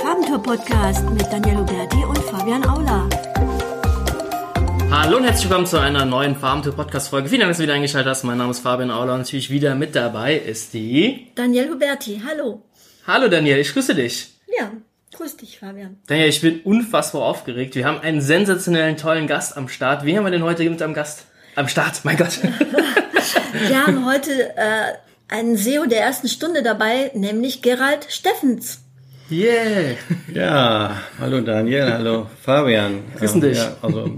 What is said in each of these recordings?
Farbentour-Podcast mit Daniel Huberti und Fabian Aula. Hallo und herzlich willkommen zu einer neuen Farbentour-Podcast-Folge. Vielen Dank, dass du wieder eingeschaltet hast. Mein Name ist Fabian Aula und natürlich wieder mit dabei ist die... Daniel Huberti, hallo. Hallo Daniel, ich grüße dich. Ja, grüß dich, Fabian. Daniel, ich bin unfassbar aufgeregt. Wir haben einen sensationellen, tollen Gast am Start. Wen haben wir denn heute mit am Gast? Am Start, mein Gott. Wir haben heute äh, einen SEO der ersten Stunde dabei, nämlich Gerald Steffens. Yeah. Ja, hallo Daniel, hallo Fabian. Grüßen dich. Ja, also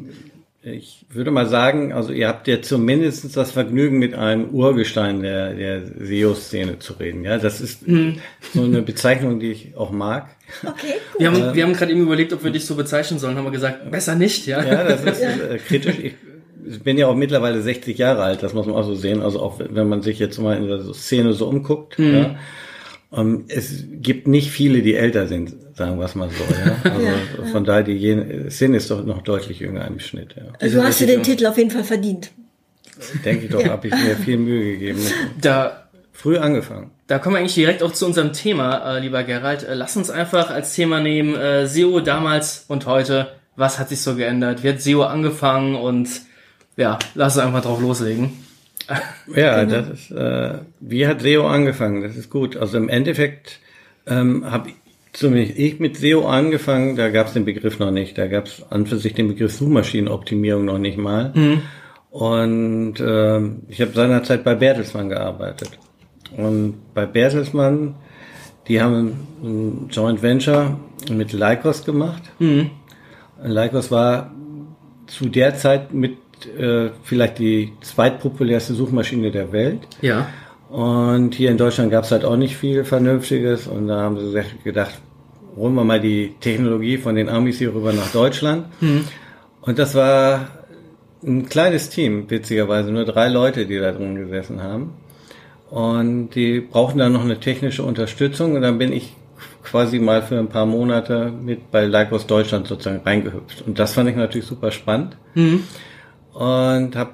ich würde mal sagen, also ihr habt ja zumindest das Vergnügen, mit einem Urgestein der, der SEO-Szene zu reden. Ja, das ist Mhm. so eine Bezeichnung, die ich auch mag. Okay, gut. Wir haben, wir haben gerade eben überlegt, ob wir dich so bezeichnen sollen. Haben wir gesagt, besser nicht, ja? Ja, das ist äh, kritisch. Ich, ich bin ja auch mittlerweile 60 Jahre alt, das muss man auch so sehen. Also auch wenn man sich jetzt mal in der Szene so umguckt. Mhm. Ja. Ähm, es gibt nicht viele, die älter sind, sagen wir es mal so. Ja. Also Ja, von daher, die Jen- Szene ist doch noch deutlich jünger im Schnitt. Ja. Also hast du den. Titel auf jeden Fall verdient. Denke ich doch, Ja. habe ich mir viel Mühe gegeben. Da, Früh angefangen. da kommen wir eigentlich direkt auch zu unserem Thema, äh, lieber Gerald. Äh, lass uns einfach als Thema nehmen, äh, SEO damals und heute. Was hat sich so geändert? Wie hat SEO angefangen? Und ja, lass uns einfach drauf loslegen. Ja, das ist, äh, wie hat SEO angefangen? Das ist gut. Also im Endeffekt ähm, habe zumindest ich mit SEO angefangen, da gab es den Begriff noch nicht. Da gab es an für sich den Begriff Suchmaschinenoptimierung noch nicht mal. Und ähm, ich habe seinerzeit bei Bertelsmann gearbeitet. Und bei Bertelsmann, die haben ein Joint Venture mit Lycos gemacht. Lycos war zu der Zeit mit äh, vielleicht die zweitpopulärste Suchmaschine der Welt. Ja. Und hier in Deutschland gab es halt auch nicht viel Vernünftiges. Und da haben sie gedacht, holen wir mal die Technologie von den Amis hier rüber nach Deutschland. Und das war ein kleines Team, witzigerweise, nur drei Leute, die da drin gesessen haben. Und die brauchten dann noch eine technische Unterstützung. Und dann bin ich quasi mal für ein paar Monate mit bei Lycos Deutschland sozusagen reingehüpft. Und das fand ich natürlich super spannend. Und habe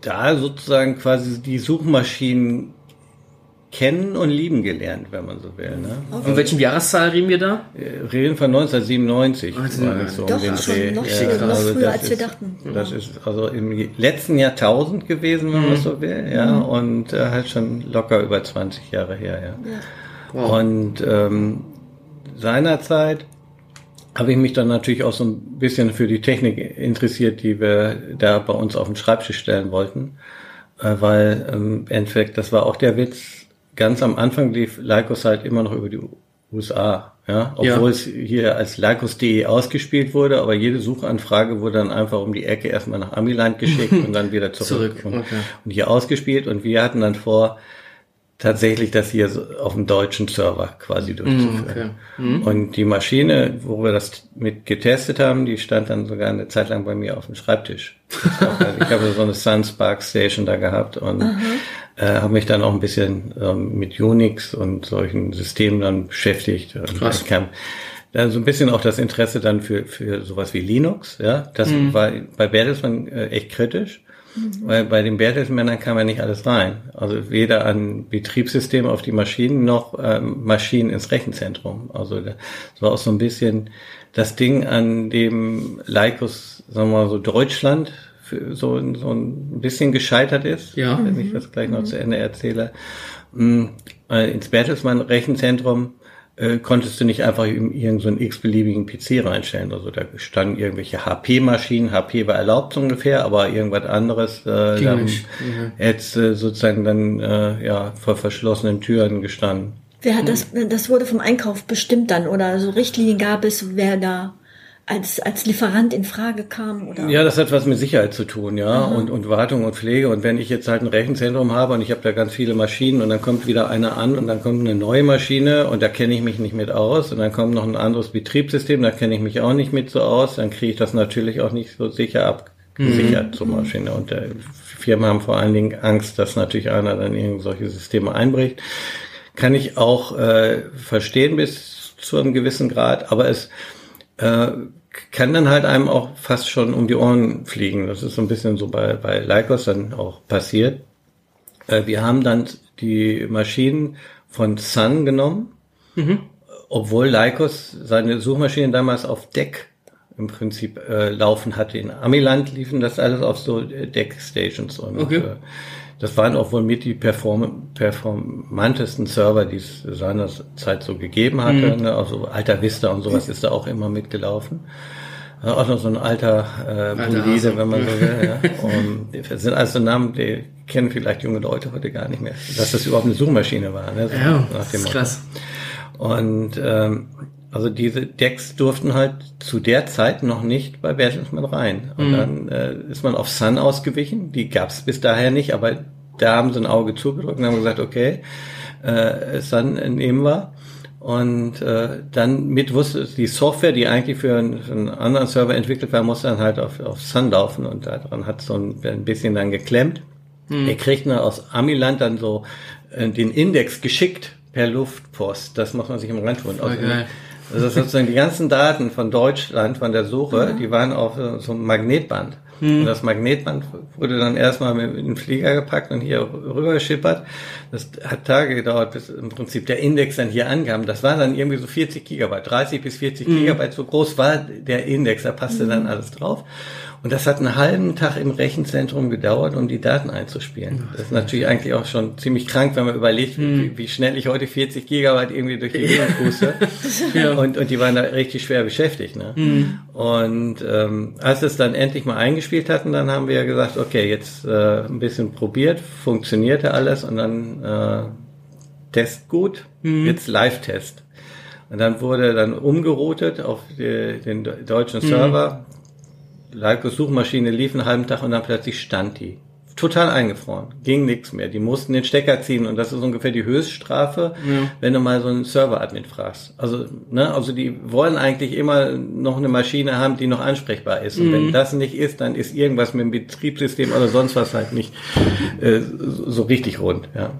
da sozusagen quasi die Suchmaschinen kennen und lieben gelernt, wenn man so will. Ne? Und welchen Jahreszahl reden wir da? Wir Reden von 1997. Also, war das so Doch, um den schon Dreh. noch Ja, noch also früher, als wir ist- dachten. Das ist also im letzten Jahrtausend gewesen, wenn man so will, ja, und äh, halt schon locker über 20 Jahre her, ja. Wow. Und ähm, seinerzeit habe ich mich dann natürlich auch so ein bisschen für die Technik interessiert, die wir da bei uns auf den Schreibtisch stellen wollten, äh, weil ähm, im Endeffekt, das war auch der Witz, ganz am Anfang lief Lycos halt immer noch über die USA, ja, obwohl Ja. es hier als Lycos.de ausgespielt wurde, aber jede Suchanfrage wurde dann einfach um die Ecke erstmal nach Amiland geschickt und dann wieder zurück, Zurück, und, okay. und hier ausgespielt. Und wir hatten dann vor, tatsächlich das hier so auf dem deutschen Server quasi durchzuführen. Und die Maschine, wo wir das mit getestet haben, die stand dann sogar eine Zeit lang bei mir auf dem Schreibtisch. ich habe so eine Sunspark Station da gehabt und äh, habe mich dann auch ein bisschen ähm, mit Unix und solchen Systemen dann beschäftigt. Und Krass. kam dann so ein bisschen auch das Interesse dann für, für sowas wie Linux. Ja, das war bei Bertelsmann äh, echt kritisch. Weil bei den Bertelsmännern kam ja nicht alles rein. Also weder an Betriebssystem auf die Maschinen noch ähm, Maschinen ins Rechenzentrum. Also das war auch so ein bisschen das Ding, an dem Lycos, sagen wir mal so Deutschland für so, so ein bisschen gescheitert ist. Ja. Wenn ich das gleich noch zu Ende erzähle. Mm, äh, Ins Bertelsmann Rechenzentrum äh, konntest du nicht einfach in irgendeinen so einen x-beliebigen PC reinstellen. Also da standen irgendwelche HP-Maschinen, HP war erlaubt so ungefähr, aber irgendwas anderes äh, Ging da nicht. jetzt äh, sozusagen dann äh, ja vor verschlossenen Türen gestanden. Wer hat das, das wurde vom Einkauf bestimmt dann oder so Richtlinien gab es, wer da als, als Lieferant in Frage kam oder? Ja, das hat was mit Sicherheit zu tun, ja, und, und Wartung und Pflege. Und wenn ich jetzt halt ein Rechenzentrum habe und ich habe da ganz viele Maschinen und dann kommt wieder eine an und dann kommt eine neue Maschine und da kenne ich mich nicht mit aus und dann kommt noch ein anderes Betriebssystem, da kenne ich mich auch nicht mit so aus, dann kriege ich das natürlich auch nicht so sicher abgesichert zur Maschine. Und äh, Firmen haben vor allen Dingen Angst, dass natürlich einer dann irgend solche Systeme einbricht. Kann ich auch äh, verstehen bis zu einem gewissen Grad, aber es äh, kann dann halt einem auch fast schon um die Ohren fliegen. Das ist so ein bisschen so bei, bei Lycos dann auch passiert. Äh, wir haben dann die Maschinen von Sun genommen obwohl Lycos seine Suchmaschinen damals auf Deck im Prinzip äh, laufen hatte. In Amiland liefen das alles auf so Deck-Stations und Okay. äh, das waren auch wohl mit die perform performantesten Server, die es seinerzeit so gegeben hatte. Ne? Also Alta Vista und sowas ist da auch immer mitgelaufen. Ja, auch noch so ein alter äh, Bolide, wenn man so will. Ja. Und das sind also Namen, die kennen vielleicht junge Leute heute gar nicht mehr, dass das überhaupt eine Suchmaschine war. Ne? So Ja, das ist Motto. krass. Und ähm, also diese Decks durften halt zu der Zeit noch nicht bei Bertelsmann rein. Und dann äh, ist man auf Sun ausgewichen. Die gab es bis daher nicht, aber da haben sie ein Auge zugedrückt und haben gesagt, okay, äh, Sun nehmen wir. Und äh, dann mit wusste die Software, die eigentlich für einen, für einen anderen Server entwickelt war, muss dann halt auf, auf Sun laufen und daran hat so ein, ein bisschen dann geklemmt. Er kriegt dann aus Amiland dann so äh, den Index geschickt per Luftpost. Das muss man sich im Rand tun. Geil. Also sozusagen die ganzen Daten von Deutschland, von der Suche, die waren auf so einem Magnetband. Und das Magnetband wurde dann erstmal mit in den Flieger gepackt und hier rüber geschippert. Das hat Tage gedauert, bis im Prinzip der Index dann hier ankam. Das war dann irgendwie so 40 Gigabyte, 30 bis 40 Gigabyte, so groß war der Index, da passte dann alles drauf. Und das hat einen halben Tag im Rechenzentrum gedauert, um die Daten einzuspielen. Das ist natürlich eigentlich auch schon ziemlich krank, wenn man überlegt, wie, wie schnell ich heute 40 Gigabyte irgendwie durch die Gegend puste. Ja. und, und die waren da richtig schwer beschäftigt. Ne? Und ähm, als es dann endlich mal eingespielt hatten, dann haben wir ja gesagt, okay, jetzt äh, ein bisschen probiert, funktionierte alles und dann äh, Test gut, jetzt Live-Test. Und dann wurde dann umgeroutet auf die, den de- deutschen Server. Lycos Suchmaschine lief einen halben Tag und dann plötzlich stand die. Total eingefroren. Ging nichts mehr. Die mussten den Stecker ziehen und das ist ungefähr die Höchststrafe, wenn du mal so einen Server-Admin fragst. Also, ne, also die wollen eigentlich immer noch eine Maschine haben, die noch ansprechbar ist. Und wenn das nicht ist, dann ist irgendwas mit dem Betriebssystem oder sonst was halt nicht äh, so so richtig rund, ja.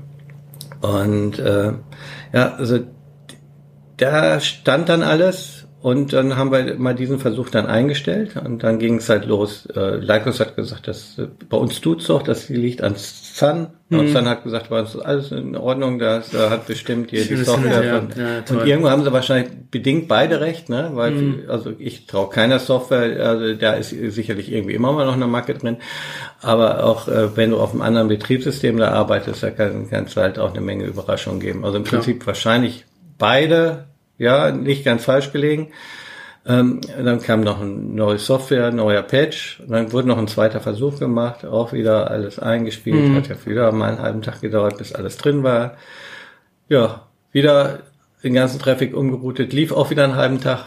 Und äh, ja, also da stand dann alles und dann haben wir mal diesen Versuch dann eingestellt und dann ging es halt los. Äh, Lycos hat gesagt, dass äh, bei uns tut's doch, das liegt an Sun. Und Sun hat gesagt, bei uns ist alles in Ordnung, das äh, hat bestimmt hier die Software. Von. Ja, toll. und irgendwo haben sie wahrscheinlich bedingt beide recht, ne? Weil also ich traue keiner Software, also da ist sicherlich irgendwie immer mal noch eine Macke drin. Aber auch äh, wenn du auf einem anderen Betriebssystem da arbeitest, da kann es halt auch eine Menge Überraschungen geben. Also im. Prinzip wahrscheinlich beide, ja, nicht ganz falsch gelegen. Ähm, dann kam noch ein neue Software, neuer Patch. Und dann wurde noch ein zweiter Versuch gemacht, auch wieder alles eingespielt. Hat ja wieder mal einen halben Tag gedauert, bis alles drin war. Ja, wieder den ganzen Traffic umgeroutet, lief auch wieder einen halben Tag.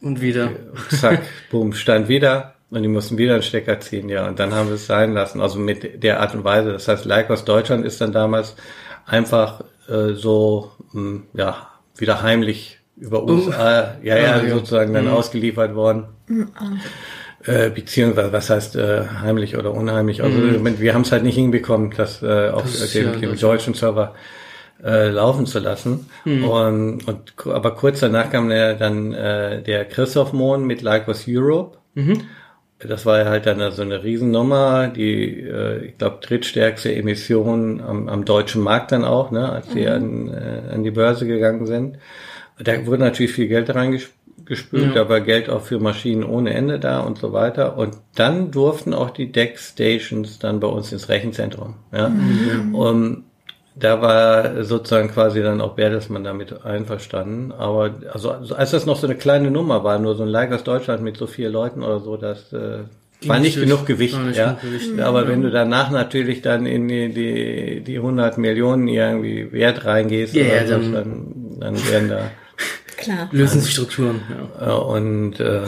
Und wieder. Zack, boom, stand wieder. Und die mussten wieder einen Stecker ziehen, ja. Und dann haben wir es sein lassen. Also mit der Art und Weise. Das heißt, Lycos Deutschland ist dann damals einfach äh, so, mh, ja, wieder heimlich über USA, ja, ja, ja. sozusagen dann ausgeliefert worden. Äh, beziehungsweise, was heißt äh, heimlich oder unheimlich? Also wir haben es halt nicht hinbekommen, das äh, auf Das ist dem, ja dem deutschen Server äh, laufen zu lassen. Und, und ku- aber kurz danach kam der, dann äh, der Christoph Mohn mit Lycos Europe. Das war ja halt dann so eine Riesennummer, die, äh, ich glaube, drittstärkste Emission am, am deutschen Markt dann auch, ne, als die an, äh, an die Börse gegangen sind. Da wurde natürlich viel Geld reingespült, da war Geld auch für Maschinen ohne Ende da und so weiter. Und dann durften auch die Deck-Stations dann bei uns ins Rechenzentrum. Ja. Und da war sozusagen quasi dann auch Bertelsmann damit einverstanden. Aber also, also als das noch so eine kleine Nummer war, nur so ein Lycos Deutschland mit so vier Leuten oder so, das äh, war nicht genug Gewicht. war nicht ja. genug Gewicht, Aber wenn du danach natürlich dann in die, die, die 100 Millionen irgendwie Wert reingehst, Ja, oder ja, so, dann, dann werden da Klar. Lösen sich Strukturen. Ja. und äh,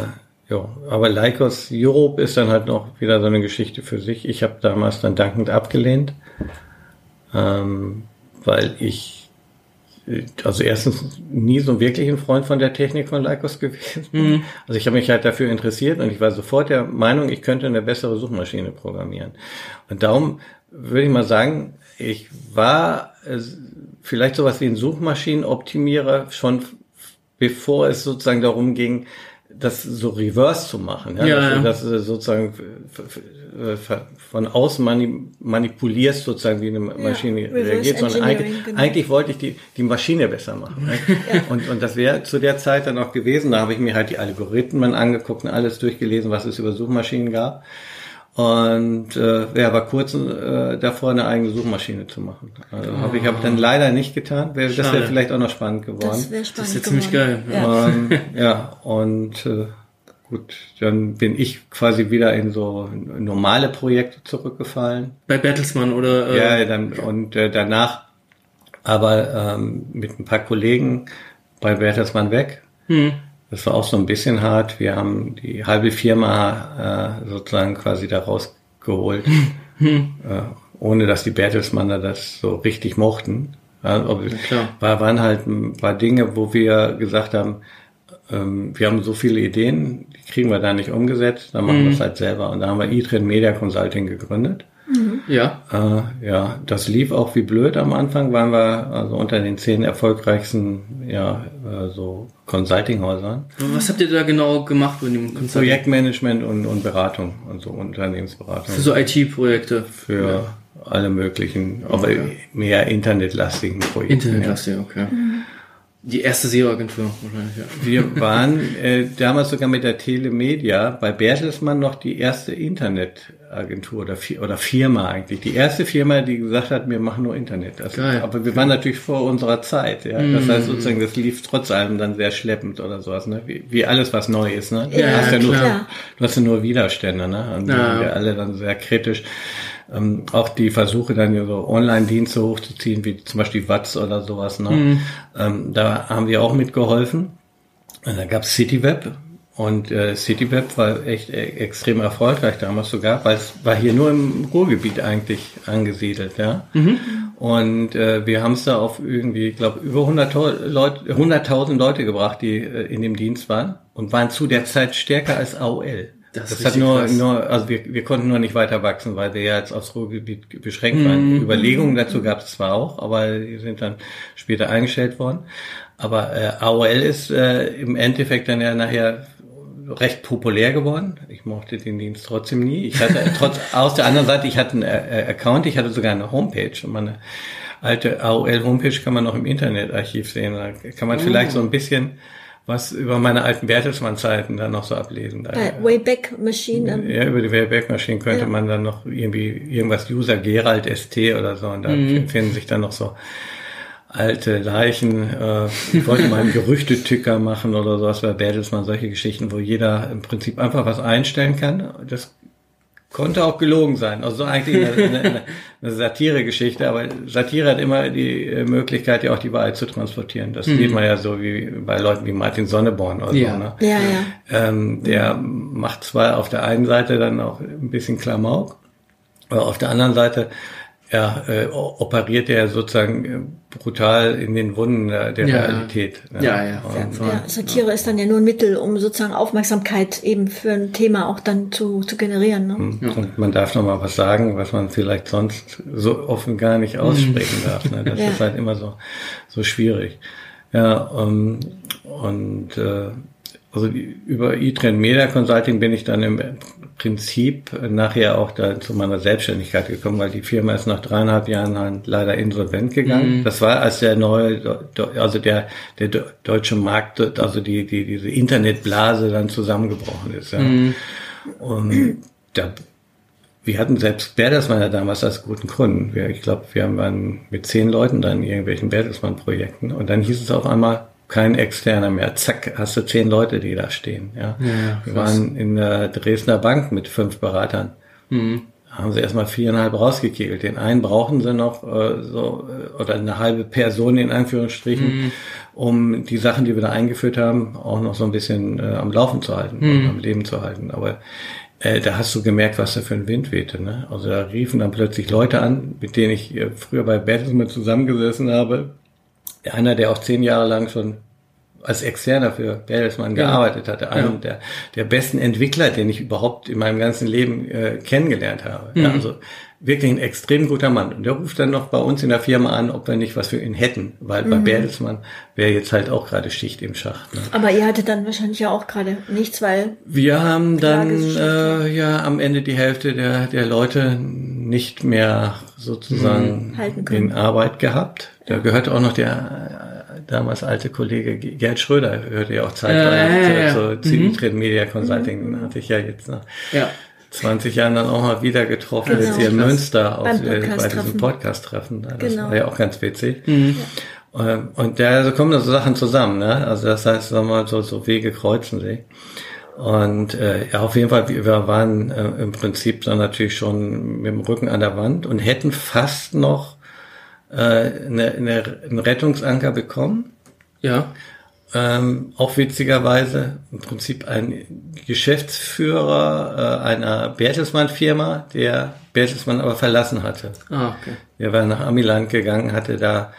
ja, aber Lycos Europe ist dann halt noch wieder so eine Geschichte für sich. Ich habe damals dann dankend abgelehnt, ähm, weil ich äh, also erstens nie so wirklich ein Freund von der Technik von Lycos gewesen bin. Also ich habe mich halt dafür interessiert und ich war sofort der Meinung, ich könnte eine bessere Suchmaschine programmieren. Und darum würde ich mal sagen, ich war äh, vielleicht sowas wie ein Suchmaschinenoptimierer schon bevor es sozusagen darum ging, das so reverse zu machen. Ja, Ja, dass, ja. du das äh, sozusagen äh, von außen mani manipulierst, sozusagen wie eine Maschine reverse reagiert, sondern eigentlich, genau. eigentlich wollte ich die, die Maschine besser machen. Ne? und, und das wäre zu der Zeit dann auch gewesen. Da habe ich mir halt die Algorithmen angeguckt und alles durchgelesen, was es über Suchmaschinen gab. Und äh, ja, war kurz äh, davor, eine eigene Suchmaschine zu machen. Also habe ich hab dann leider nicht getan. Wär, das wäre vielleicht auch noch spannend geworden. Das wäre spannend. Das ist ja ziemlich geil. Ja. Ähm, ja, und äh, gut, dann bin ich quasi wieder in so normale Projekte zurückgefallen. Bei Bertelsmann oder äh, Ja, dann, und äh, danach aber ähm, mit ein paar Kollegen bei Bertelsmann weg. hm, Das war auch so ein bisschen hart. Wir haben die halbe Firma äh, sozusagen quasi da rausgeholt, äh, ohne dass die Bertelsmanner das so richtig mochten. Ja, aber klar. war, waren halt ein paar Dinge, wo wir gesagt haben, ähm, wir haben so viele Ideen, die kriegen wir da nicht umgesetzt, dann machen wir es halt selber. Und da haben wir E-Trend Media Consulting gegründet. Ja. Äh, ja, das lief auch wie blöd am Anfang, waren wir also unter den zehn erfolgreichsten ja, äh, so Consulting-Häusern. Was habt ihr da genau gemacht in dem Konzert? Projektmanagement und, und Beratung, also Unternehmensberatung Für so IT-Projekte. für alle möglichen, aber mehr internetlastigen Projekte. Internetlastig, okay. Die erste SEO-Agentur wahrscheinlich, ja. Wir waren äh, damals sogar mit der Telemedia bei Bertelsmann noch die erste Internetagentur oder, oder Firma eigentlich. Die erste Firma, die gesagt hat, wir machen nur Internet. Das, Geil. Aber wir waren natürlich vor unserer Zeit. Ja? Das heißt sozusagen, das lief trotz allem dann sehr schleppend oder sowas. Ne? Wie, wie alles, was neu ist. Ne? Du, Ja, hast ja nur, du hast ja nur Widerstände. Ne? Und Ja. waren wir alle dann sehr kritisch. Ähm, auch die Versuche dann so Online-Dienste hochzuziehen, wie zum Beispiel Watz oder sowas. Ne? Ähm, da haben wir auch mitgeholfen. Und Da gab's CityWeb und äh, CityWeb war echt äh, extrem erfolgreich damals sogar, weil es war hier nur im Ruhrgebiet eigentlich angesiedelt, ja. Und äh, wir haben es da auf irgendwie, ich glaube, über 100.000 Leute, 100.000 Leute gebracht, die äh, in dem Dienst waren und waren zu der Zeit stärker als AOL. Das ist hat nur, krass. nur, also wir, wir konnten nur nicht weiter wachsen, weil wir ja jetzt aufs Ruhrgebiet beschränkt Mhm. waren. Überlegungen dazu gab es zwar auch, aber die sind dann später eingestellt worden. Aber äh, AOL ist äh, im Endeffekt dann ja nachher recht populär geworden. Ich mochte den Dienst trotzdem nie. Ich hatte trotz aus der anderen Seite, ich hatte einen äh, Account, ich hatte sogar eine Homepage und meine alte AOL Homepage kann man noch im Internetarchiv sehen. Da kann man vielleicht so ein bisschen was über meine alten Bertelsmann-Zeiten dann noch so ablesen. Bei Wayback Machine. ähm, ja, über die Wayback-Maschine könnte Ja. man dann noch irgendwie irgendwas User Gerald ST oder so und da finden sich dann noch so alte Leichen. Äh, ich wollte mal einen Gerüchtetücker machen oder sowas bei Bertelsmann, solche Geschichten, wo jeder im Prinzip einfach was einstellen kann. Das konnte auch gelogen sein. Also eigentlich eine, eine, eine Satire-Geschichte, aber Satire hat immer die äh, Möglichkeit, ja auch die Wahrheit zu transportieren. Das sieht man ja so wie bei Leuten wie Martin Sonneborn oder Ja. so. Ne? Ja, ja. Ähm, der macht zwar auf der einen Seite dann auch ein bisschen Klamauk, aber auf der anderen Seite ja, äh, operiert er sozusagen äh, brutal in den Wunden der, der Ja. Realität. ne? Ja, ja, Und. Ja, Satire ist dann ja nur ein Mittel, um sozusagen Aufmerksamkeit eben für ein Thema auch dann zu, zu generieren. Ne? und man darf noch mal was sagen, was man vielleicht sonst so offen gar nicht aussprechen darf. Ne? Das Ja. ist halt immer so, so schwierig. Ja, um, und äh, also die- über E-Trend Media Consulting bin ich dann im Prinzip nachher auch da zu meiner Selbstständigkeit gekommen, weil die Firma ist nach dreieinhalb Jahren halt leider insolvent gegangen. Das war als der neue, also der, der deutsche Markt, also die, die, diese Internetblase dann zusammengebrochen ist. Ja. Und da wir hatten selbst Bertelsmann ja damals als guten Kunden. Wir, ich glaube, wir waren mit zehn Leuten dann in irgendwelchen Bertelsmann-Projekten und dann hieß es auf einmal, kein externer mehr. Zack, hast du zehn Leute, die da stehen. Ja, Ja, wir waren in der Dresdner Bank mit fünf Beratern. Mhm. Haben sie erstmal viereinhalb rausgekegelt. Den einen brauchen sie noch äh, so äh, oder eine halbe Person in Anführungsstrichen, um die Sachen, die wir da eingeführt haben, auch noch so ein bisschen äh, am Laufen zu halten und am Leben zu halten. Aber äh, da hast du gemerkt, was da für ein Wind wehte. Ne? Also da riefen dann plötzlich Leute an, mit denen ich äh, früher bei Bertelsmann zusammengesessen habe. Einer, der auch zehn Jahre lang schon als Externer für Bertelsmann gearbeitet hatte. Einer Ja. der, der besten Entwickler, den ich überhaupt in meinem ganzen Leben äh, kennengelernt habe. Ja, also wirklich ein extrem guter Mann. Und der ruft dann noch bei uns in der Firma an, ob wir nicht was für ihn hätten, weil bei Bertelsmann wäre jetzt halt auch gerade Schicht im Schacht. Ne? Aber ihr hattet dann wahrscheinlich ja auch gerade nichts, weil Wir haben dann äh, ja am Ende die Hälfte der, der Leute nicht mehr sozusagen können. in Arbeit gehabt. Da gehörte auch noch der äh, damals alte Kollege Ge- Gerd Schröder, gehörte ja auch zeitweise Ja, ja, ja. zur, zur Civitrade Media Consulting, Mhm. hatte ich ja jetzt nach Ja. 20 Jahren dann auch mal wieder getroffen, Genau. jetzt hier in. Münster auf, Beim äh, bei diesem Podcast-Treffen. Das Genau. war ja auch ganz witzig. Ähm, Und da so kommen da so Sachen zusammen, ne? Also das heißt, sagen wir mal, so, so Wege kreuzen sich. Und äh, ja, auf jeden Fall, wir wir waren äh, im Prinzip dann natürlich schon mit dem Rücken an der Wand und hätten fast noch äh, eine, eine, einen Rettungsanker bekommen. Ja. Ähm, auch witzigerweise im Prinzip ein Geschäftsführer äh, einer Bertelsmann-Firma, der Bertelsmann aber verlassen hatte. Ah, okay. Der war nach Amiland gegangen, hatte da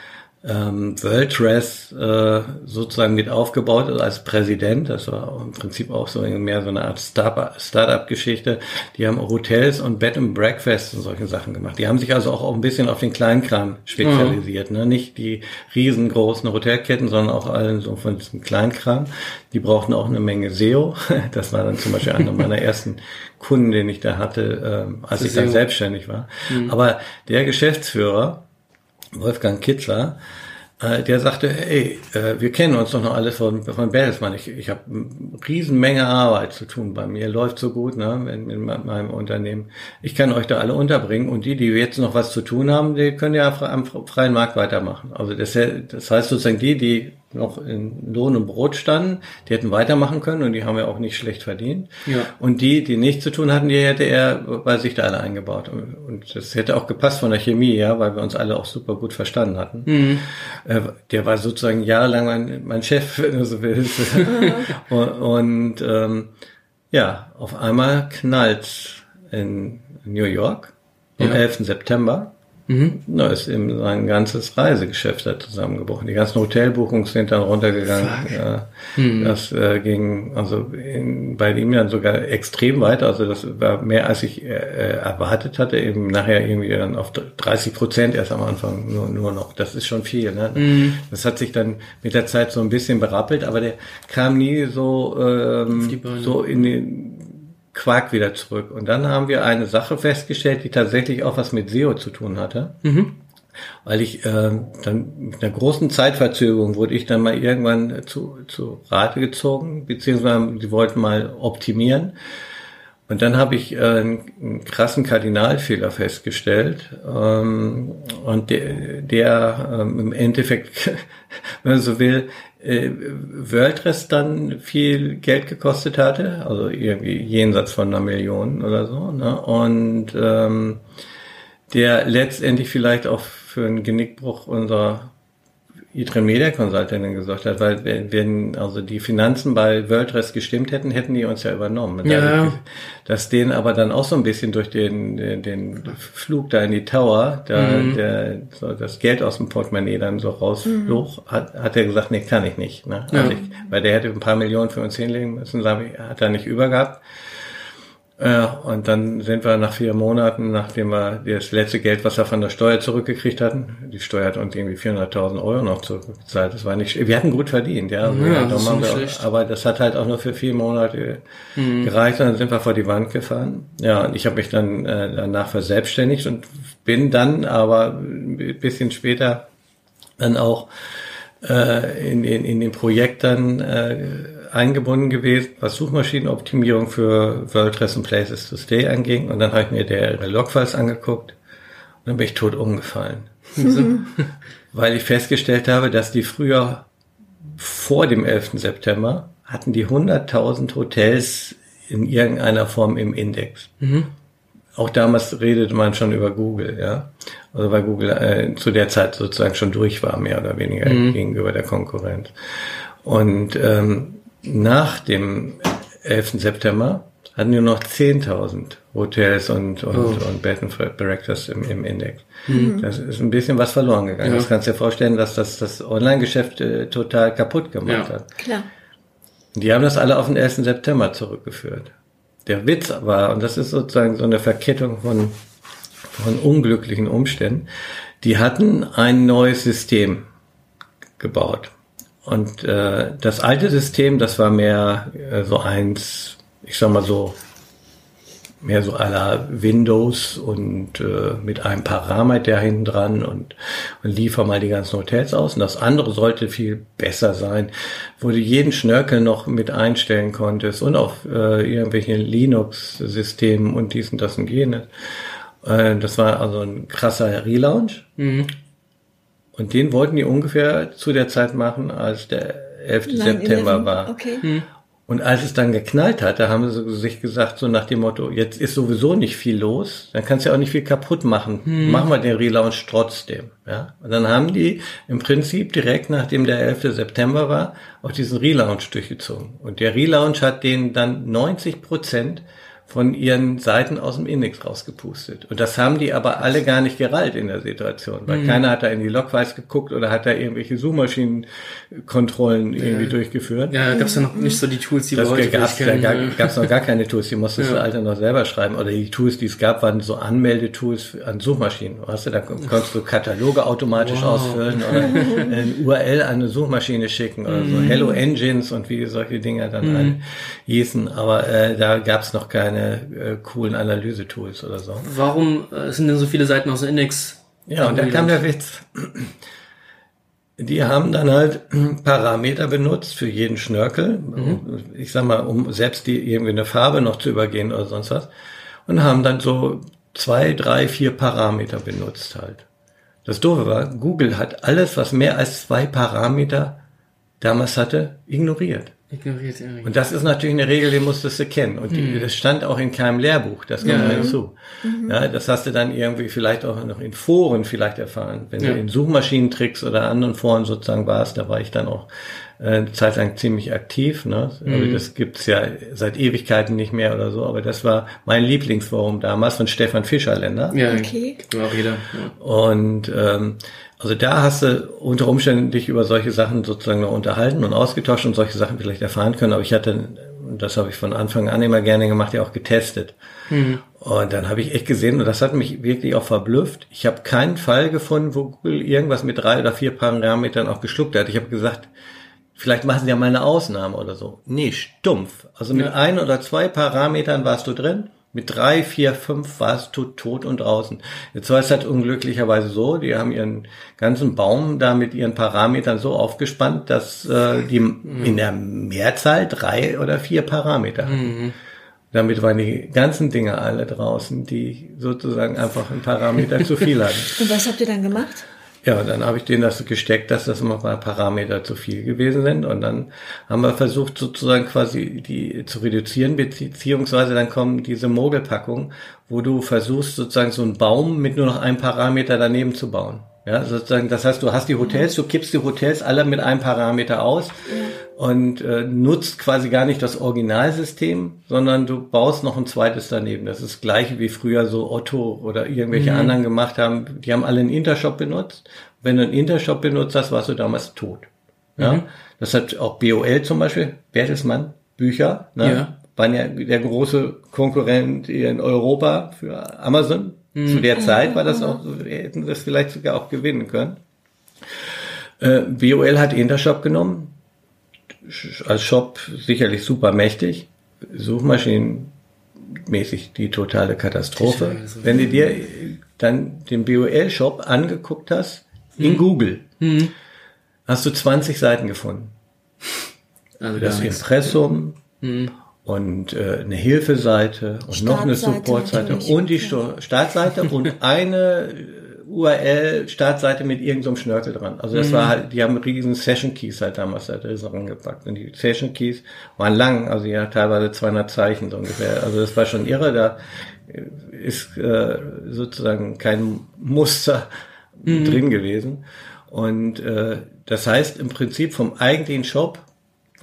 ähm, World Dress äh, sozusagen mit aufgebaut also als Präsident. Das war im Prinzip auch so mehr so eine Art Start- Start-up-Geschichte. Die haben Hotels und Bed and Breakfast und solche Sachen gemacht. Die haben sich also auch ein bisschen auf den Kleinkram spezialisiert. Ne? Nicht die riesengroßen Hotelketten, sondern auch allen so von diesem Kleinkram. Die brauchten auch eine Menge SEO. Das war dann zum Beispiel einer meiner ersten Kunden, den ich da hatte, ähm, als ich dann SEO. selbstständig war. Aber der Geschäftsführer, Wolfgang Kitzler, äh, der sagte, ey, äh, wir kennen uns doch noch alle von, von Bertelsmann. Ich, ich habe eine riesen Menge Arbeit zu tun bei mir. Läuft so gut ne, in, in meinem Unternehmen. Ich kann euch da alle unterbringen. Und die, die jetzt noch was zu tun haben, die können ja am freien Markt weitermachen. Also das, das heißt sozusagen, die, die noch in Lohn und Brot standen, die hätten weitermachen können und die haben ja auch nicht schlecht verdient. Ja. Und die, die nichts zu tun hatten, die hätte er bei sich da alle eingebaut. Und- Und das hätte auch gepasst von der Chemie, ja, weil wir uns alle auch super gut verstanden hatten. Äh, Der war sozusagen jahrelang mein, mein Chef, wenn du so willst. und und ähm, ja, auf einmal knallt in New York am Ja. 11. September. Da ist eben sein ganzes Reisegeschäft da zusammengebrochen. Die ganzen Hotelbuchungen sind dann runtergegangen. Äh, Das äh, ging also in, bei ihm dann sogar extrem weiter. Also das war mehr als ich äh, erwartet hatte. Eben nachher irgendwie dann auf 30 Prozent erst am Anfang nur, nur noch. Das ist schon viel. Ne? Das hat sich dann mit der Zeit so ein bisschen berappelt, aber der kam nie so ähm, so in den Quark wieder zurück. Und dann haben wir eine Sache festgestellt, die tatsächlich auch was mit SEO zu tun hatte. Weil ich ähm, dann mit einer großen Zeitverzögerung wurde ich dann mal irgendwann zu, zu Rate gezogen, beziehungsweise die wollten mal optimieren. Und dann habe ich äh, einen, einen krassen Kardinalfehler festgestellt. Ähm, und der, der ähm, im Endeffekt, wenn man so will, äh, WordPress dann viel Geld gekostet hatte, also irgendwie jenseits von einer Million oder so. Ne? Und ähm, der letztendlich vielleicht auch für einen Genickbruch unserer E-Train Media Consultantin gesorgt hat, weil wenn, wenn also die Finanzen bei WordPress gestimmt hätten, hätten die uns ja übernommen. Ja, Dadurch, ja. Dass denen aber dann auch so ein bisschen durch den, den, den Flug da in die Tower, da Mhm. der, so das Geld aus dem Portemonnaie dann so rausflog, hat, hat er gesagt, nee, kann ich nicht. Ne? Ja. Also ich, weil der hätte ein paar Millionen für uns hinlegen müssen, ich, hat er nicht übergehabt. Äh, und dann sind wir nach vier Monaten, nachdem wir das letzte Geld, was wir von der Steuer zurückgekriegt hatten, die Steuer hat uns irgendwie 400.000 Euro noch zurückgezahlt. Das war nicht, wir hatten gut verdient, ja. Ja, ja, das schlecht. aber das hat halt auch nur für vier Monate gereicht und dann sind wir vor die Wand gefahren. Ja, und ich habe mich dann äh, danach verselbstständigt und bin dann aber ein bisschen später dann auch äh, in, in, in dem Projekt dann äh, eingebunden gewesen, was Suchmaschinenoptimierung für WordPress und Places to Stay anging. Und dann habe ich mir der Logfiles angeguckt und dann bin ich tot umgefallen. Weil ich festgestellt habe, dass die früher vor dem 11. September hatten die 100.000 Hotels in irgendeiner Form im Index. Auch damals redete man schon über Google, ja. Also weil Google äh, zu der Zeit sozusagen schon durch war, mehr oder weniger gegenüber der Konkurrenz. Und ähm, nach dem 11. September hatten wir noch 10.000 Hotels und, und, und Bed and Breakfast im, im Index. Das ist ein bisschen was verloren gegangen. Ja. Das kannst du dir vorstellen, dass das das Online-Geschäft äh, total kaputt gemacht Ja. hat. Klar. Die haben das alle auf den 1. September zurückgeführt. Der Witz war, und das ist sozusagen so eine Verkettung von, von unglücklichen Umständen. Die hatten ein neues System gebaut. Und äh, das alte System, das war mehr äh, so eins, ich sag mal so, mehr so aller Windows und äh, mit einem Parameter hinten dran und, und liefer mal die ganzen Hotels aus. Und das andere sollte viel besser sein, wo du jeden Schnörkel noch mit einstellen konntest und auf äh, irgendwelchen Linux-Systemen und dies und das und jenes. Äh, das war also ein krasser Relaunch. Mhm. Und den wollten die ungefähr zu der Zeit machen, als der 11. September war. Okay. Mhm. Und als es dann geknallt hat, da haben sie sich gesagt, so nach dem Motto, jetzt ist sowieso nicht viel los, dann kannst du ja auch nicht viel kaputt machen. Hm. Machen wir den Relaunch trotzdem. Ja? Und dann haben die im Prinzip direkt nachdem der 11. September war, auch diesen Relaunch durchgezogen. Und der Relaunch hat denen dann 90 Prozent von ihren Seiten aus dem Index rausgepustet. Und das haben die aber alle gar nicht gerallt in der Situation, weil mhm. keiner hat da in die Logfiles geguckt oder hat da irgendwelche Suchmaschinenkontrollen irgendwie ja. durchgeführt. Ja, da gab es ja noch nicht so die Tools, die das wir heute gab's, Da gab es noch gar keine Tools, die musstest ja. du Alter noch selber schreiben. Oder die Tools, die es gab, waren so Anmeldetools an Suchmaschinen. Weißt du, da konntest du Kataloge automatisch wow. ausfüllen oder ein URL an eine Suchmaschine schicken oder so. Mhm. Hello Engines und wie solche Dinger dann mhm. hießen. Aber äh, da gab es noch keine äh, coolen Analyse-Tools oder so. Warum äh, sind denn so viele Seiten aus dem Index? Ja, und da kam der Witz. Die haben dann halt Parameter benutzt für jeden Schnörkel. Mhm. Ich sag mal, um selbst die irgendwie eine Farbe noch zu übergehen oder sonst was. Und haben dann so zwei, drei, vier Parameter benutzt halt. Das Doofe war, Google hat alles, was mehr als zwei Parameter damals hatte, ignoriert. Ignoriert ja. Und das ist natürlich eine Regel, die musstest du kennen. Und die, mhm. das stand auch in keinem Lehrbuch, das kommt ja, hinzu. Mhm. Ja, das hast du dann irgendwie vielleicht auch noch in Foren vielleicht erfahren. Wenn ja. du in Suchmaschinentricks oder anderen Foren sozusagen warst, da war ich dann auch äh, eine Zeit lang ziemlich aktiv. Ne? Mhm. Also das gibt's ja seit Ewigkeiten nicht mehr oder so. Aber das war mein Lieblingsforum damals von Stefan Fischerländer. Ja, okay. Auch jeder. Ja. Und ähm, also da hast du unter Umständen dich über solche Sachen sozusagen noch unterhalten und ausgetauscht und solche Sachen vielleicht erfahren können. Aber ich hatte, das habe ich von Anfang an immer gerne gemacht, ja auch getestet. Mhm. Und dann habe ich echt gesehen, und das hat mich wirklich auch verblüfft, ich habe keinen Fall gefunden, wo Google irgendwas mit drei oder vier Parametern auch geschluckt hat. Ich habe gesagt, vielleicht machen sie ja mal eine Ausnahme oder so. Nee, stumpf. Also mit ja. ein oder zwei Parametern warst du drin mit drei, vier, fünf warst du tot und draußen. Jetzt war es halt unglücklicherweise so, die haben ihren ganzen Baum da mit ihren Parametern so aufgespannt, dass äh, die mhm. in der Mehrzahl drei oder vier Parameter hatten. Mhm. Damit waren die ganzen Dinge alle draußen, die sozusagen einfach ein Parameter zu viel hatten. Und was habt ihr dann gemacht? Ja, und dann habe ich denen das gesteckt, dass das immer mal Parameter zu viel gewesen sind. Und dann haben wir versucht, sozusagen quasi die zu reduzieren, beziehungsweise dann kommen diese Mogelpackungen, wo du versuchst, sozusagen so einen Baum mit nur noch einem Parameter daneben zu bauen. Ja, sozusagen, das heißt, du hast die Hotels, du kippst die Hotels alle mit einem Parameter aus ja. und äh, nutzt quasi gar nicht das Originalsystem, sondern du baust noch ein zweites daneben. Das ist das gleiche wie früher so Otto oder irgendwelche mhm. anderen gemacht haben. Die haben alle einen Intershop benutzt. Wenn du einen Intershop benutzt hast, warst du damals tot. Ja, mhm. das hat auch BOL zum Beispiel, Bertelsmann, Bücher, ne? ja. waren ja der große Konkurrent in Europa für Amazon Mhm. Zu der Zeit war das auch, hätten das vielleicht sogar auch gewinnen können. Äh, BOL hat Intershop genommen, als Shop sicherlich super mächtig, Suchmaschinenmäßig die totale Katastrophe. Wenn du dir dann den BOL-Shop angeguckt hast, in mhm. Google, mhm. hast du 20 Seiten gefunden. Also das Impressum, mhm und äh, eine Hilfeseite und noch eine Supportseite und die ja. Startseite und eine URL Startseite mit irgendeinem so Schnörkel dran. Also das mhm. war halt, die haben riesen Session Keys halt damals da drin rangepackt und die Session Keys waren lang, also ja teilweise 200 Zeichen so ungefähr. Also das war schon irre, da ist äh, sozusagen kein Muster mhm. drin gewesen. Und äh, das heißt im Prinzip vom eigentlichen Shop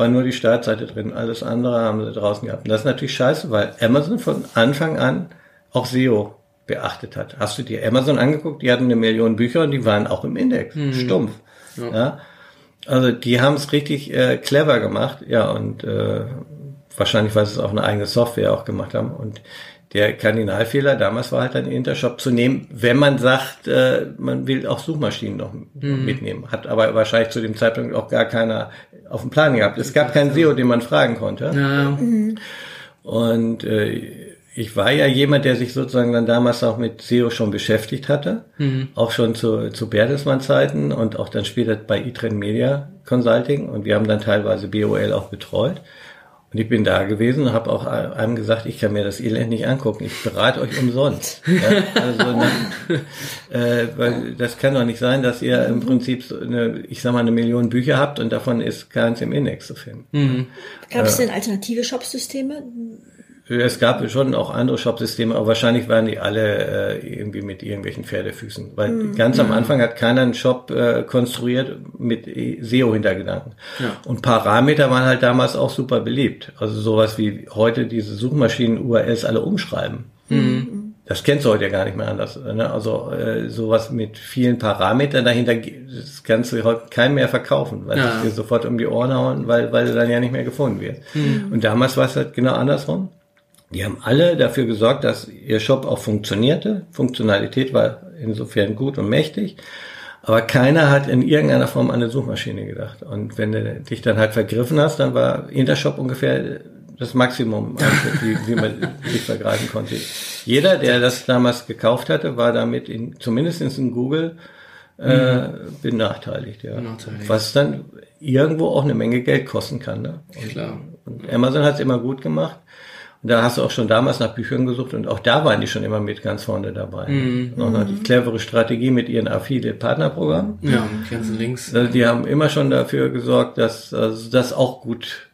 war nur die Startseite drin. Alles andere haben sie draußen gehabt. Und das ist natürlich scheiße, weil Amazon von Anfang an auch SEO beachtet hat. Hast du dir Amazon angeguckt? Die hatten eine Million Bücher und die waren auch im Index. Mhm. Stumpf. Ja. ja. Also die haben es richtig äh, clever gemacht. Ja, und äh, wahrscheinlich, weil sie es auch eine eigene Software auch gemacht haben. Und der Kardinalfehler damals war halt dann Intershop zu nehmen, wenn man sagt, äh, man will auch Suchmaschinen noch mhm. mitnehmen. Hat aber wahrscheinlich zu dem Zeitpunkt auch gar keiner auf dem Plan gehabt. Es gab keinen SEO, den man fragen konnte. Ja. Mhm. Und äh, ich war ja jemand, der sich sozusagen dann damals auch mit SEO schon beschäftigt hatte, mhm. auch schon zu, zu Bertelsmann-Zeiten und auch dann später bei eTrend Media Consulting und wir haben dann teilweise BOL auch betreut. Und ich bin da gewesen und habe auch einem gesagt, ich kann mir das Elend nicht angucken. Ich berate euch umsonst. Ja, also, ne, äh, weil das kann doch nicht sein, dass ihr im Prinzip so eine, ich sag mal, eine Million Bücher habt und davon ist keins im Index zu finden. Mhm. Gab es denn alternative Shopsysteme? Es gab schon auch andere Shopsysteme, aber wahrscheinlich waren die alle äh, irgendwie mit irgendwelchen Pferdefüßen. Weil mhm. ganz am Anfang hat keiner einen Shop äh, konstruiert mit SEO-Hintergedanken. Ja. Und Parameter waren halt damals auch super beliebt. Also sowas wie heute diese Suchmaschinen-URLs alle umschreiben. Mhm. Das kennst du heute ja gar nicht mehr anders. Ne? Also äh, sowas mit vielen Parametern dahinter, das kannst du heute keinem mehr verkaufen, weil ja. dir sofort um die Ohren hauen, weil, weil du dann ja nicht mehr gefunden wird. Mhm. Und damals war es halt genau andersrum. Die haben alle dafür gesorgt, dass ihr Shop auch funktionierte. Funktionalität war insofern gut und mächtig. Aber keiner hat in irgendeiner Form an eine Suchmaschine gedacht. Und wenn du dich dann halt vergriffen hast, dann war Intershop ungefähr das Maximum, wie, wie man sich vergreifen konnte. Jeder, der das damals gekauft hatte, war damit in, zumindest in Google äh, mhm. benachteiligt, ja. benachteiligt. Was dann irgendwo auch eine Menge Geld kosten kann. Ne? Und, Klar. und Amazon hat es immer gut gemacht. Da hast du auch schon damals nach Büchern gesucht und auch da waren die schon immer mit ganz vorne dabei. Mhm. Und noch die clevere Strategie mit ihren Affiliate-Partnerprogrammen. Ja, ganzen Links. Also die haben immer schon dafür gesorgt, dass also das auch gut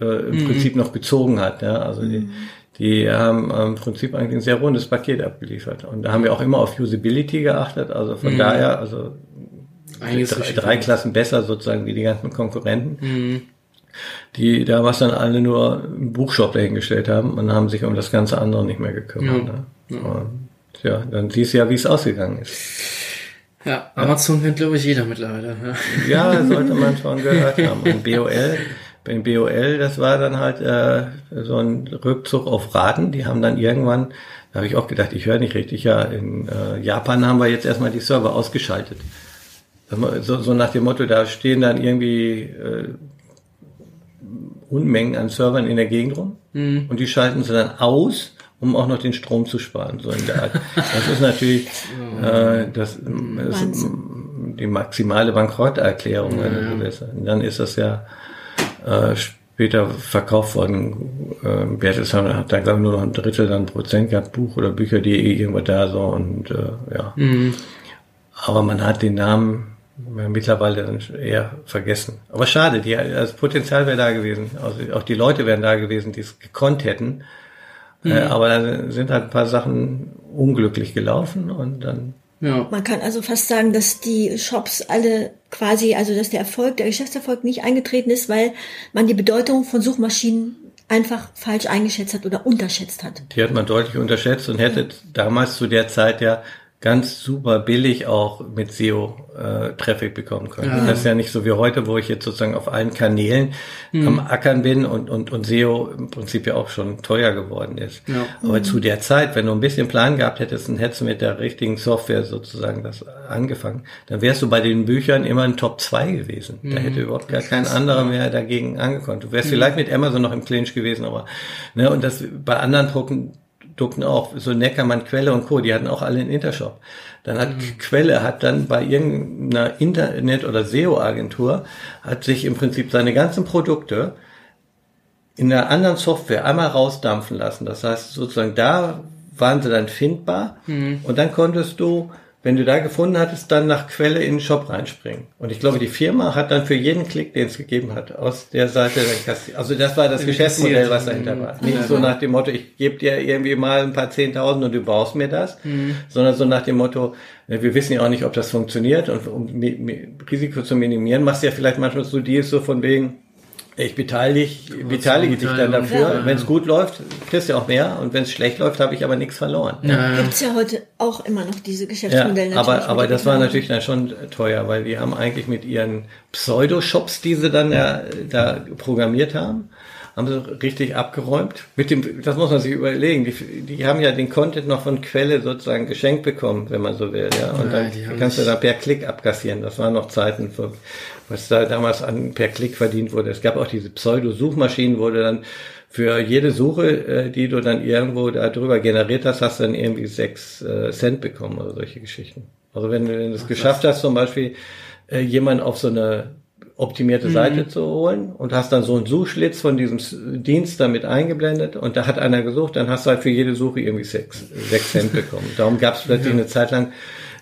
äh, im mhm. Prinzip noch gezogen hat. Ja? Also die, mhm. die haben im Prinzip eigentlich ein sehr rundes Paket abgeliefert. Und da haben wir auch immer auf Usability geachtet. Also von mhm. daher, also drei, drei Klassen besser sozusagen wie die ganzen Konkurrenten. Die damals dann alle nur einen Buchshop dahingestellt haben und haben sich um das ganze andere nicht mehr gekümmert. Ja, ne? ja. Und ja, dann siehst du ja, wie es ausgegangen ist. Ja, Amazon kennt, glaube ich, jeder mittlerweile. Ja, ja sollte man schon gehört haben. Und BOL, beim BOL, das war dann halt äh, so ein Rückzug auf Raten. Die haben dann irgendwann, da habe ich auch gedacht, ich höre nicht richtig, ja, in äh, Japan haben wir jetzt erstmal die Server ausgeschaltet. So, so nach dem Motto, da stehen dann irgendwie äh, Unmengen an Servern in der Gegend rum mhm. und die schalten sie dann aus, um auch noch den Strom zu sparen. So in der Art. Das ist natürlich äh, das, das ist die maximale Bankrotterklärung. Ja, ja. Dann ist das ja äh, später verkauft worden. Äh, Bertelsmann hat da glaube ich nur noch ein Drittel dann Prozent gehabt, Buch oder Bücher.de irgendwo da so und äh, ja. Mhm. Aber man hat den Namen mittlerweile dann eher vergessen. Aber schade, die, das Potenzial wäre da gewesen. Also auch die Leute wären da gewesen, die es gekonnt hätten. Äh, mhm. Äh, aber da sind halt ein paar Sachen unglücklich gelaufen und dann. Ja. Man kann also fast sagen, dass die Shops alle quasi, also dass der Erfolg, der Geschäftserfolg nicht eingetreten ist, weil man die Bedeutung von Suchmaschinen einfach falsch eingeschätzt hat oder unterschätzt hat. Die hat man deutlich unterschätzt und hätte damals zu der Zeit ja ganz super billig auch mit SEO äh, Traffic bekommen können. Ja. Das ist ja nicht so wie heute, wo ich jetzt sozusagen auf allen Kanälen mhm. am Ackern bin und, und, und SEO im Prinzip ja auch schon teuer geworden ist. Ja. Aber mhm. zu der Zeit, wenn du ein bisschen Plan gehabt hättest und hättest mit der richtigen Software sozusagen das angefangen, dann wärst du bei den Büchern immer ein Top 2 gewesen. Mhm. Da hätte überhaupt gar kein anderer mehr dagegen angekommen. Du wärst mhm. vielleicht mit Amazon noch im Clinch gewesen, aber ne, und das bei anderen Drucken Produkten auch, so Neckermann, Quelle und Co., die hatten auch alle einen Intershop. Dann hat mhm. Quelle, hat dann bei irgendeiner Internet- oder SEO-Agentur, hat sich im Prinzip seine ganzen Produkte in einer anderen Software einmal rausdampfen lassen. Das heißt, sozusagen da waren sie dann findbar mhm. und dann konntest du wenn du da gefunden hattest, dann nach Quelle in den Shop reinspringen. Und ich glaube, die Firma hat dann für jeden Klick, den es gegeben hat, aus der Seite. Also das war das Geschäftsmodell, was dahinter war. Nicht so nach dem Motto, ich gebe dir irgendwie mal ein paar Zehntausend und du brauchst mir das, mhm. sondern so nach dem Motto, wir wissen ja auch nicht, ob das funktioniert und um Risiko zu minimieren, machst du ja vielleicht manchmal so Deals so von wegen, ich beteilige, beteilige dich dann dafür. Ja. Wenn es gut läuft, kriegst du auch mehr. Und wenn es schlecht läuft, habe ich aber nichts verloren. Ja. Gibt es ja heute auch immer noch diese Geschäftsmodelle. Ja, aber aber das war natürlich dann schon teuer, weil die haben eigentlich mit ihren Pseudo-Shops, die sie dann ja, da programmiert haben, haben sie richtig abgeräumt. Mit dem, das muss man sich überlegen. Die, die haben ja den Content noch von Quelle sozusagen geschenkt bekommen, wenn man so will. Ja, und ja, dann kannst du da per Klick abkassieren. Das waren noch Zeiten, für, was da damals an per Klick verdient wurde. Es gab auch diese Pseudo-Suchmaschinen, wo du dann für jede Suche, äh, die du dann irgendwo darüber generiert hast, hast du dann irgendwie sechs äh, Cent bekommen oder solche Geschichten. Also wenn du es geschafft hast, zum Beispiel äh, jemand auf so eine optimierte mhm. Seite zu holen und hast dann so einen Suchschlitz von diesem Dienst damit eingeblendet und da hat einer gesucht, dann hast du halt für jede Suche irgendwie sechs, sechs Cent bekommen. Darum gab es plötzlich ja. eine Zeit lang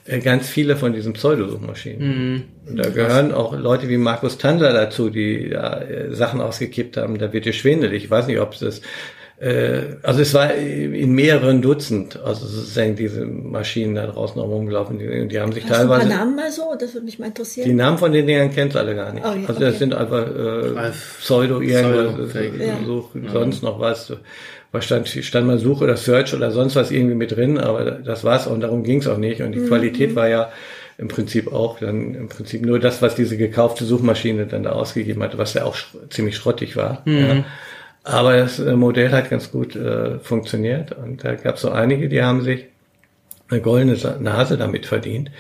äh, ganz viele von diesen Pseudosuchmaschinen. Mhm. Da gehören auch Leute wie Markus Tandler dazu, die da äh, Sachen ausgekippt haben. Da wird dir schwindelig. Ich weiß nicht, ob es das also es war in mehreren Dutzend, also sozusagen diese Maschinen da draußen noch rumgelaufen, die, die haben sich Hast teilweise. Du ein paar Namen mal so, das würde mich mal interessieren. Die Namen von den Dingern kennst du alle gar nicht. Oh, ja, also das sind einfach äh, Pseudo irgendwas, Pseudo, ja. so, sonst noch was. Was stand, stand mal Suche oder Search oder sonst was irgendwie mit drin, aber das war's und darum ging's auch nicht. Und die mhm. Qualität war ja im Prinzip auch dann im Prinzip nur das, was diese gekaufte Suchmaschine dann da ausgegeben hat, was ja auch sch ziemlich schrottig war. Mhm. Ja. Aber das äh, Modell hat ganz gut äh, funktioniert und da gab es so einige, die haben sich eine goldene Nase damit verdient.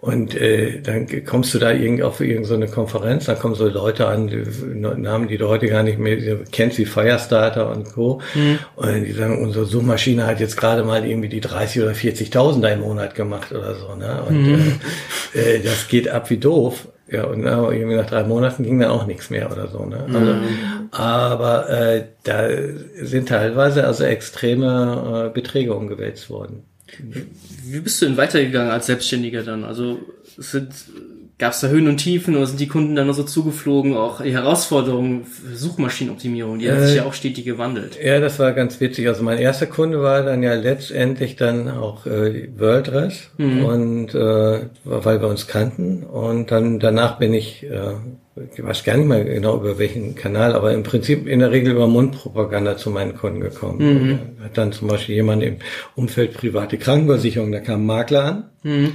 Und äh, dann kommst du da irgendwie auf irgendeine so Konferenz, dann kommen so Leute an, die, Namen, die du heute gar nicht mehr kennst, wie Firestarter und Co. Mhm. Und die sagen, unsere Suchmaschine hat jetzt gerade mal irgendwie die 30 oder 40.000 da im Monat gemacht oder so. Ne? Und mhm. äh, äh, das geht ab wie doof. Ja, und irgendwie nach drei Monaten ging dann auch nichts mehr oder so. Ne? Also, mhm. Aber äh, da sind teilweise also extreme äh, Beträge umgewälzt worden. Wie bist du denn weitergegangen als Selbstständiger dann? Also sind Gab es da Höhen und Tiefen oder sind die Kunden dann nur so zugeflogen? Auch die Herausforderungen für Suchmaschinenoptimierung, die hat äh, sich ja auch stetig gewandelt. Ja, das war ganz witzig. Also mein erster Kunde war dann ja letztendlich dann auch äh, WordRes mhm. und äh, weil wir uns kannten und dann danach bin ich äh, ich weiß gar nicht mehr genau über welchen Kanal, aber im Prinzip in der Regel über Mundpropaganda zu meinen Kunden gekommen. Mhm. Hat dann zum Beispiel jemand im Umfeld private Krankenversicherung, da kam ein Makler an. Mhm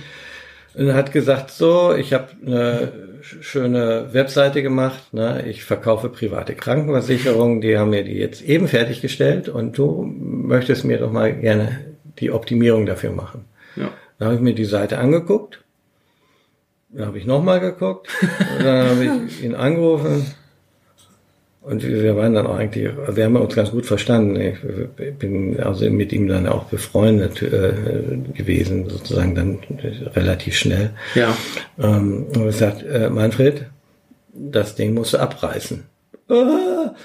und hat gesagt, so, ich habe eine schöne Webseite gemacht, ne? ich verkaufe private Krankenversicherungen, die haben mir die jetzt eben fertiggestellt und du möchtest mir doch mal gerne die Optimierung dafür machen. Ja. Dann habe ich mir die Seite angeguckt, dann habe ich nochmal geguckt, dann habe ich ihn angerufen, und wir waren dann auch eigentlich, wir haben uns ganz gut verstanden. Ich bin also mit ihm dann auch befreundet äh, gewesen, sozusagen dann relativ schnell. Ja. Ähm, und gesagt, äh, Manfred, das Ding musst du abreißen. Ah,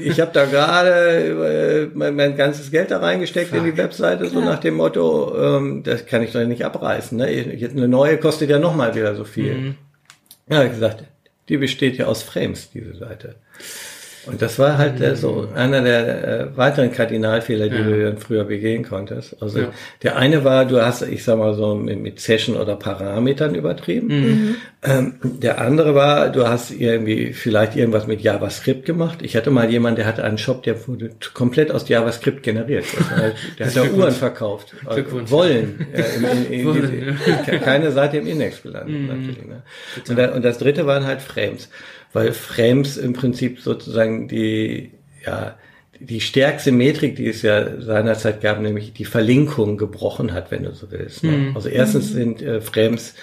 ich habe da gerade äh, mein, mein, ganzes Geld da reingesteckt Fuck. in die Webseite, so nach dem Motto, ähm, das kann ich doch nicht abreißen. Ne? Jetzt eine neue kostet ja nochmal wieder so viel. Mhm. Ja, ich gesagt, die besteht ja aus Frames, diese Seite. Und das war halt äh, so einer der äh, weiteren Kardinalfehler, die ja. du dann früher begehen konntest. Also ja. der eine war, du hast, ich sag mal so, mit, mit Session oder Parametern übertrieben. Mhm. Ähm, der andere war, du hast irgendwie vielleicht irgendwas mit JavaScript gemacht. Ich hatte mal jemanden, der hatte einen Shop, der wurde komplett aus JavaScript generiert. der hat da Uhren verkauft. Also wollen. Äh, in, in, in, keine Seite im Index gelandet mhm. natürlich. Ne? Und, da, und das dritte waren halt Frames weil Frames im Prinzip sozusagen die, ja, die stärkste Metrik, die es ja seinerzeit gab, nämlich die Verlinkung gebrochen hat, wenn du so willst. Ne? Mhm. Also erstens mhm. sind äh, Frames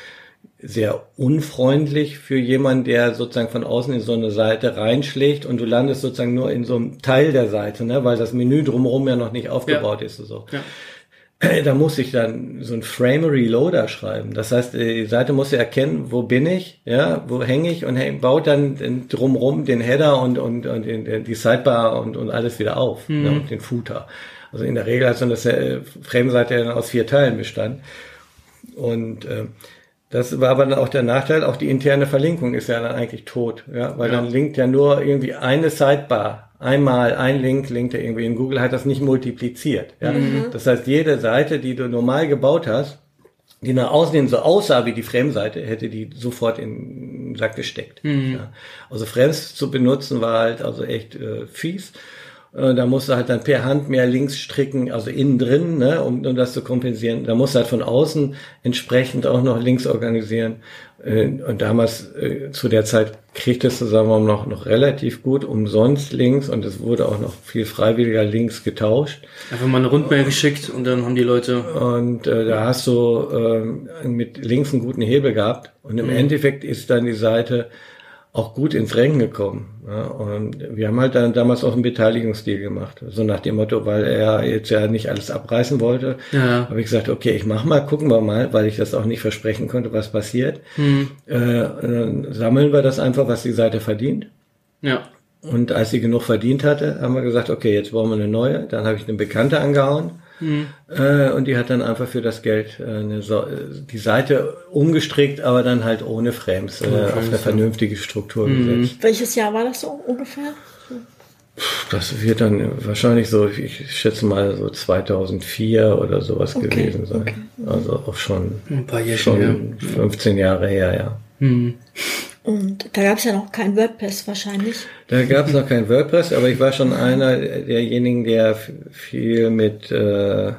sehr unfreundlich für jemanden, der sozusagen von außen in so eine Seite reinschlägt und du landest sozusagen nur in so einem Teil der Seite, ne? weil das Menü drumherum ja noch nicht aufgebaut ja. ist. Und so. Ja. Da muss ich dann so ein Frame Reloader schreiben. Das heißt, die Seite muss ja erkennen, wo bin ich, ja, wo hänge ich und baut dann drumrum den Header und, und, und die Sidebar und, und alles wieder auf mhm. ja, und den Footer. Also in der Regel hat so eine Frame-Seite aus vier Teilen bestand. Und äh, das war aber dann auch der Nachteil, auch die interne Verlinkung ist ja dann eigentlich tot, ja, weil ja. dann linkt ja nur irgendwie eine Sidebar einmal ein Link, linkt er irgendwie in Google, hat das nicht multipliziert. Ja? Mhm. Das heißt, jede Seite, die du normal gebaut hast, die nach außen hin so aussah wie die Frame-Seite, hätte die sofort in den Sack gesteckt. Mhm. Ja? Also Frames zu benutzen war halt also echt äh, fies. Äh, Da musst du halt dann per Hand mehr links stricken, also innen drin, ne, um, um das zu kompensieren. Da musst du halt von außen entsprechend auch noch links organisieren. Äh, Und damals, äh, zu der Zeit, kriegtest du, sagen wir mal, noch, noch relativ gut umsonst links und es wurde auch noch viel freiwilliger links getauscht. Einfach mal eine Rundmail geschickt und dann haben die Leute. Und äh, da hast du ähm, mit links einen guten Hebel gehabt. Und im Endeffekt ist dann die Seite auch gut ins Rennen gekommen. Ja, und wir haben halt dann damals auch einen Beteiligungsdeal gemacht. So nach dem Motto, weil er jetzt ja nicht alles abreißen wollte, Ja. habe ich gesagt, okay, ich mach mal, gucken wir mal, weil ich das auch nicht versprechen konnte, was passiert. Äh, und dann sammeln wir das einfach, was die Seite verdient. Ja. Und als sie genug verdient hatte, haben wir gesagt, okay, jetzt brauchen wir eine neue. Dann habe ich eine Bekannte angehauen. Äh, und die hat dann einfach für das Geld äh, eine so äh, die Seite umgestrickt, aber dann halt ohne Frames, äh, auf eine vernünftige Struktur gesetzt. Welches Jahr war das so ungefähr? Das wird dann wahrscheinlich so, ich schätze mal so 2004 oder sowas Okay, gewesen sein. okay. Also auch schon, Ein paar Jährchen schon 15 Jahre her, ja. Und da gab es ja noch kein WordPress wahrscheinlich. Da gab es noch kein WordPress, aber ich war schon einer derjenigen, der viel mit äh,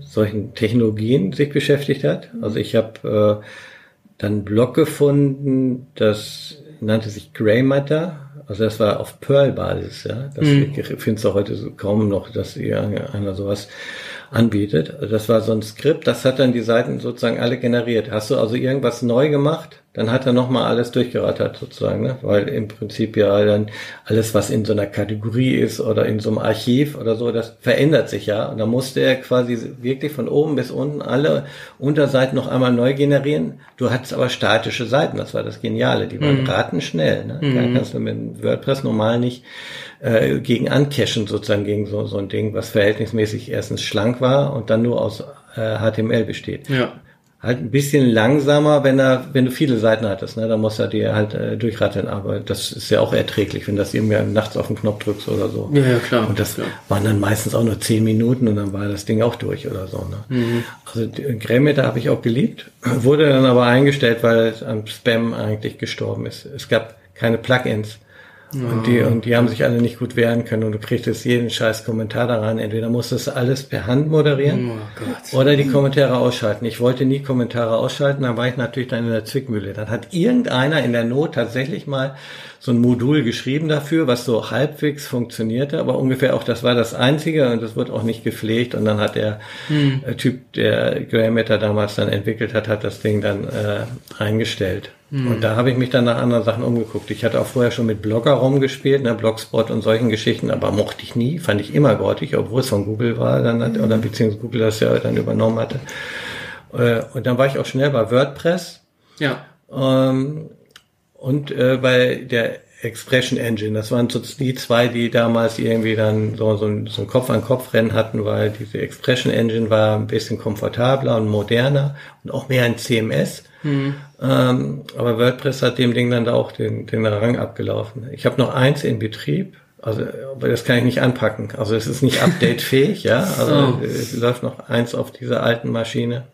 solchen Technologien sich beschäftigt hat. Also ich habe äh, dann einen Blog gefunden, das nannte sich Grey Matter. Also das war auf Perl-Basis, ja. Das ich finde es auch heute so kaum noch, dass ihr einer sowas anbietet. Also das war so ein Skript, das hat dann die Seiten sozusagen alle generiert. Hast du also irgendwas neu gemacht, dann hat er nochmal alles durchgerattert sozusagen, ne? weil im Prinzip ja dann alles, was in so einer Kategorie ist oder in so einem Archiv oder so, das verändert sich ja. Und da musste er quasi wirklich von oben bis unten alle Unterseiten noch einmal neu generieren. Du hattest aber statische Seiten, das war das Geniale. Die waren ratenschnell. Ne? Da kannst du mit WordPress normal nicht äh, gegen ancachen sozusagen gegen so, so ein Ding, was verhältnismäßig erstens schlank war und dann nur aus äh, HTML besteht. Ja. Halt ein bisschen langsamer, wenn er, wenn du viele Seiten hattest, ne, dann muss er dir halt äh, durchratteln, aber das ist ja auch erträglich, wenn das irgendwie nachts auf den Knopf drückst oder so. Ja, ja, klar. Und das Ja. waren dann meistens auch nur zehn Minuten und dann war das Ding auch durch oder so. Ne? Mhm. Also Greymeter habe ich auch geliebt, wurde dann aber eingestellt, weil es am Spam eigentlich gestorben ist. Es gab keine Plugins. Und die, und die haben sich alle nicht gut wehren können und du kriegtest jeden scheiß Kommentar da rein. Entweder musstest du alles per Hand moderieren Oh oder die Kommentare ausschalten. Ich wollte nie Kommentare ausschalten, dann war ich natürlich dann in der Zwickmühle. Dann hat irgendeiner in der Not tatsächlich mal so ein Modul geschrieben dafür, was so halbwegs funktionierte, aber ungefähr auch das war das Einzige und das wurde auch nicht gepflegt und dann hat der äh, Typ, der Graham Matter damals dann entwickelt hat, hat das Ding dann äh, eingestellt. Und da habe ich mich dann nach anderen Sachen umgeguckt. Ich hatte auch vorher schon mit Blogger rumgespielt, ne, Blogspot und solchen Geschichten, aber mochte ich nie, fand ich immer grottig, obwohl es von Google war, dann hat, oder beziehungsweise Google das ja dann übernommen hatte. Äh, und dann war ich auch schnell bei WordPress Ja. ähm, und äh, bei der Expression Engine. Das waren so die zwei, die damals irgendwie dann so, so, ein, so ein Kopf-an-Kopf-Rennen hatten, weil diese Expression Engine war ein bisschen komfortabler und moderner und auch mehr ein CMS. Ähm, aber WordPress hat dem Ding dann da auch den, den Rang abgelaufen. Ich habe noch eins in Betrieb. Also, aber das kann ich nicht anpacken. Also es ist nicht updatefähig, ja. Also es läuft noch eins auf dieser alten Maschine.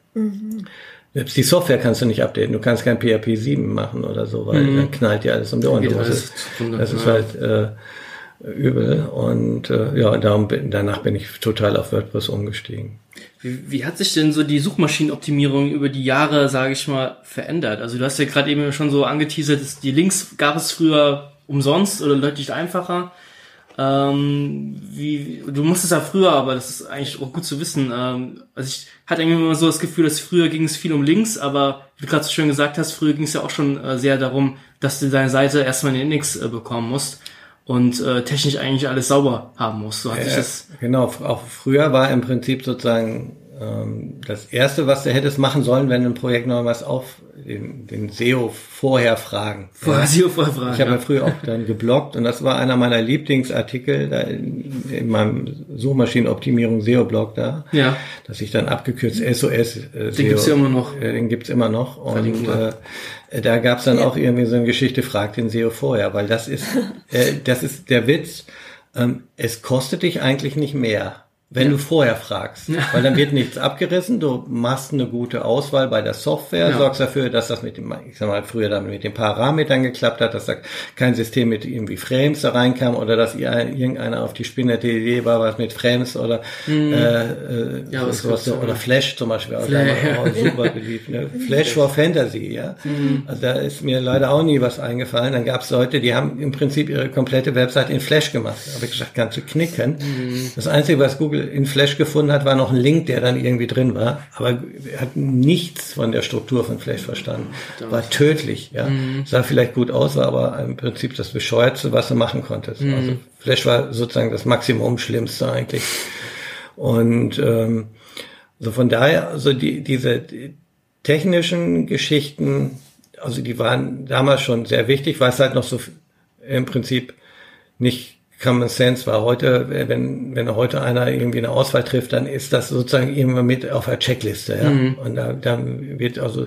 Selbst die Software kannst du nicht updaten. Du kannst kein PHP 7 machen oder so, weil dann knallt dir alles um die Ohren. Es- zugrunde, Das ist halt äh, übel. Und äh, ja, darum danach bin ich total auf WordPress umgestiegen. Wie, wie hat sich denn so die Suchmaschinenoptimierung über die Jahre, sage ich mal, verändert? Also du hast ja gerade eben schon so angeteasert, dass die Links gab es früher umsonst oder deutlich einfacher. Ähm, wie, du musstest ja früher, aber das ist eigentlich auch gut zu wissen. Ähm, also ich hatte irgendwie immer so das Gefühl, dass früher ging es viel um Links, aber wie du gerade so schön gesagt hast, früher ging es ja auch schon äh, sehr darum, dass du deine Seite erstmal einen Index äh, bekommen musst und äh, technisch eigentlich alles sauber haben musst. So hat sich das. Genau, auch früher war im Prinzip sozusagen ähm, das Erste, was du hättest machen sollen, wenn ein Projekt noch was auf den, den SEO vorher fragen. Vorher SEO vorher fragen, Ich habe ja. ja. früher auch dann gebloggt und das war einer meiner Lieblingsartikel da in, in meinem Suchmaschinenoptimierung SEO-Blog da, Ja. dass ich dann abgekürzt SOS äh, Den gibt's ja immer noch. Äh, den gibt's immer noch und äh, da gab's dann auch irgendwie so eine Geschichte, fragt den SEO vorher, weil das ist, äh, das ist der Witz, ähm, es kostet dich eigentlich nicht mehr. Wenn du vorher fragst. Weil dann wird nichts abgerissen, du machst eine gute Auswahl bei der Software, Ja. sorgst dafür, dass das mit dem, ich sag mal, früher dann mit den Parametern geklappt hat, dass da kein System mit irgendwie Frames da reinkam oder dass irgendeiner auf die spinnerte Idee war, was mit Frames oder äh, äh, Mhm. Ja, was sowas, ja. oder Flash zum Beispiel, auch Flash, damals auch super beliebt. Ne? Flash for Fantasy, ja. Mhm. Also da ist mir leider auch nie was eingefallen. Dann gab es Leute, die haben im Prinzip ihre komplette Website in Flash gemacht. Da habe ich gesagt, kannst du knicken. Mhm. Das Einzige, was Google in Flash gefunden hat, war noch ein Link, der dann irgendwie drin war. Aber er hat nichts von der Struktur von Flash verstanden. War tödlich, ja. Mhm. Sah vielleicht gut aus, war aber im Prinzip das Bescheuertste, was du machen konntest. Mhm. Also Flash war sozusagen das Maximum Schlimmste eigentlich. Und ähm, so von daher, also die, diese die technischen Geschichten, also die waren damals schon sehr wichtig, weil es halt noch so im Prinzip nicht Common Sense war. Heute, wenn, wenn heute einer irgendwie eine Auswahl trifft, dann ist das sozusagen immer mit auf der Checkliste. Ja? Und da, dann wird also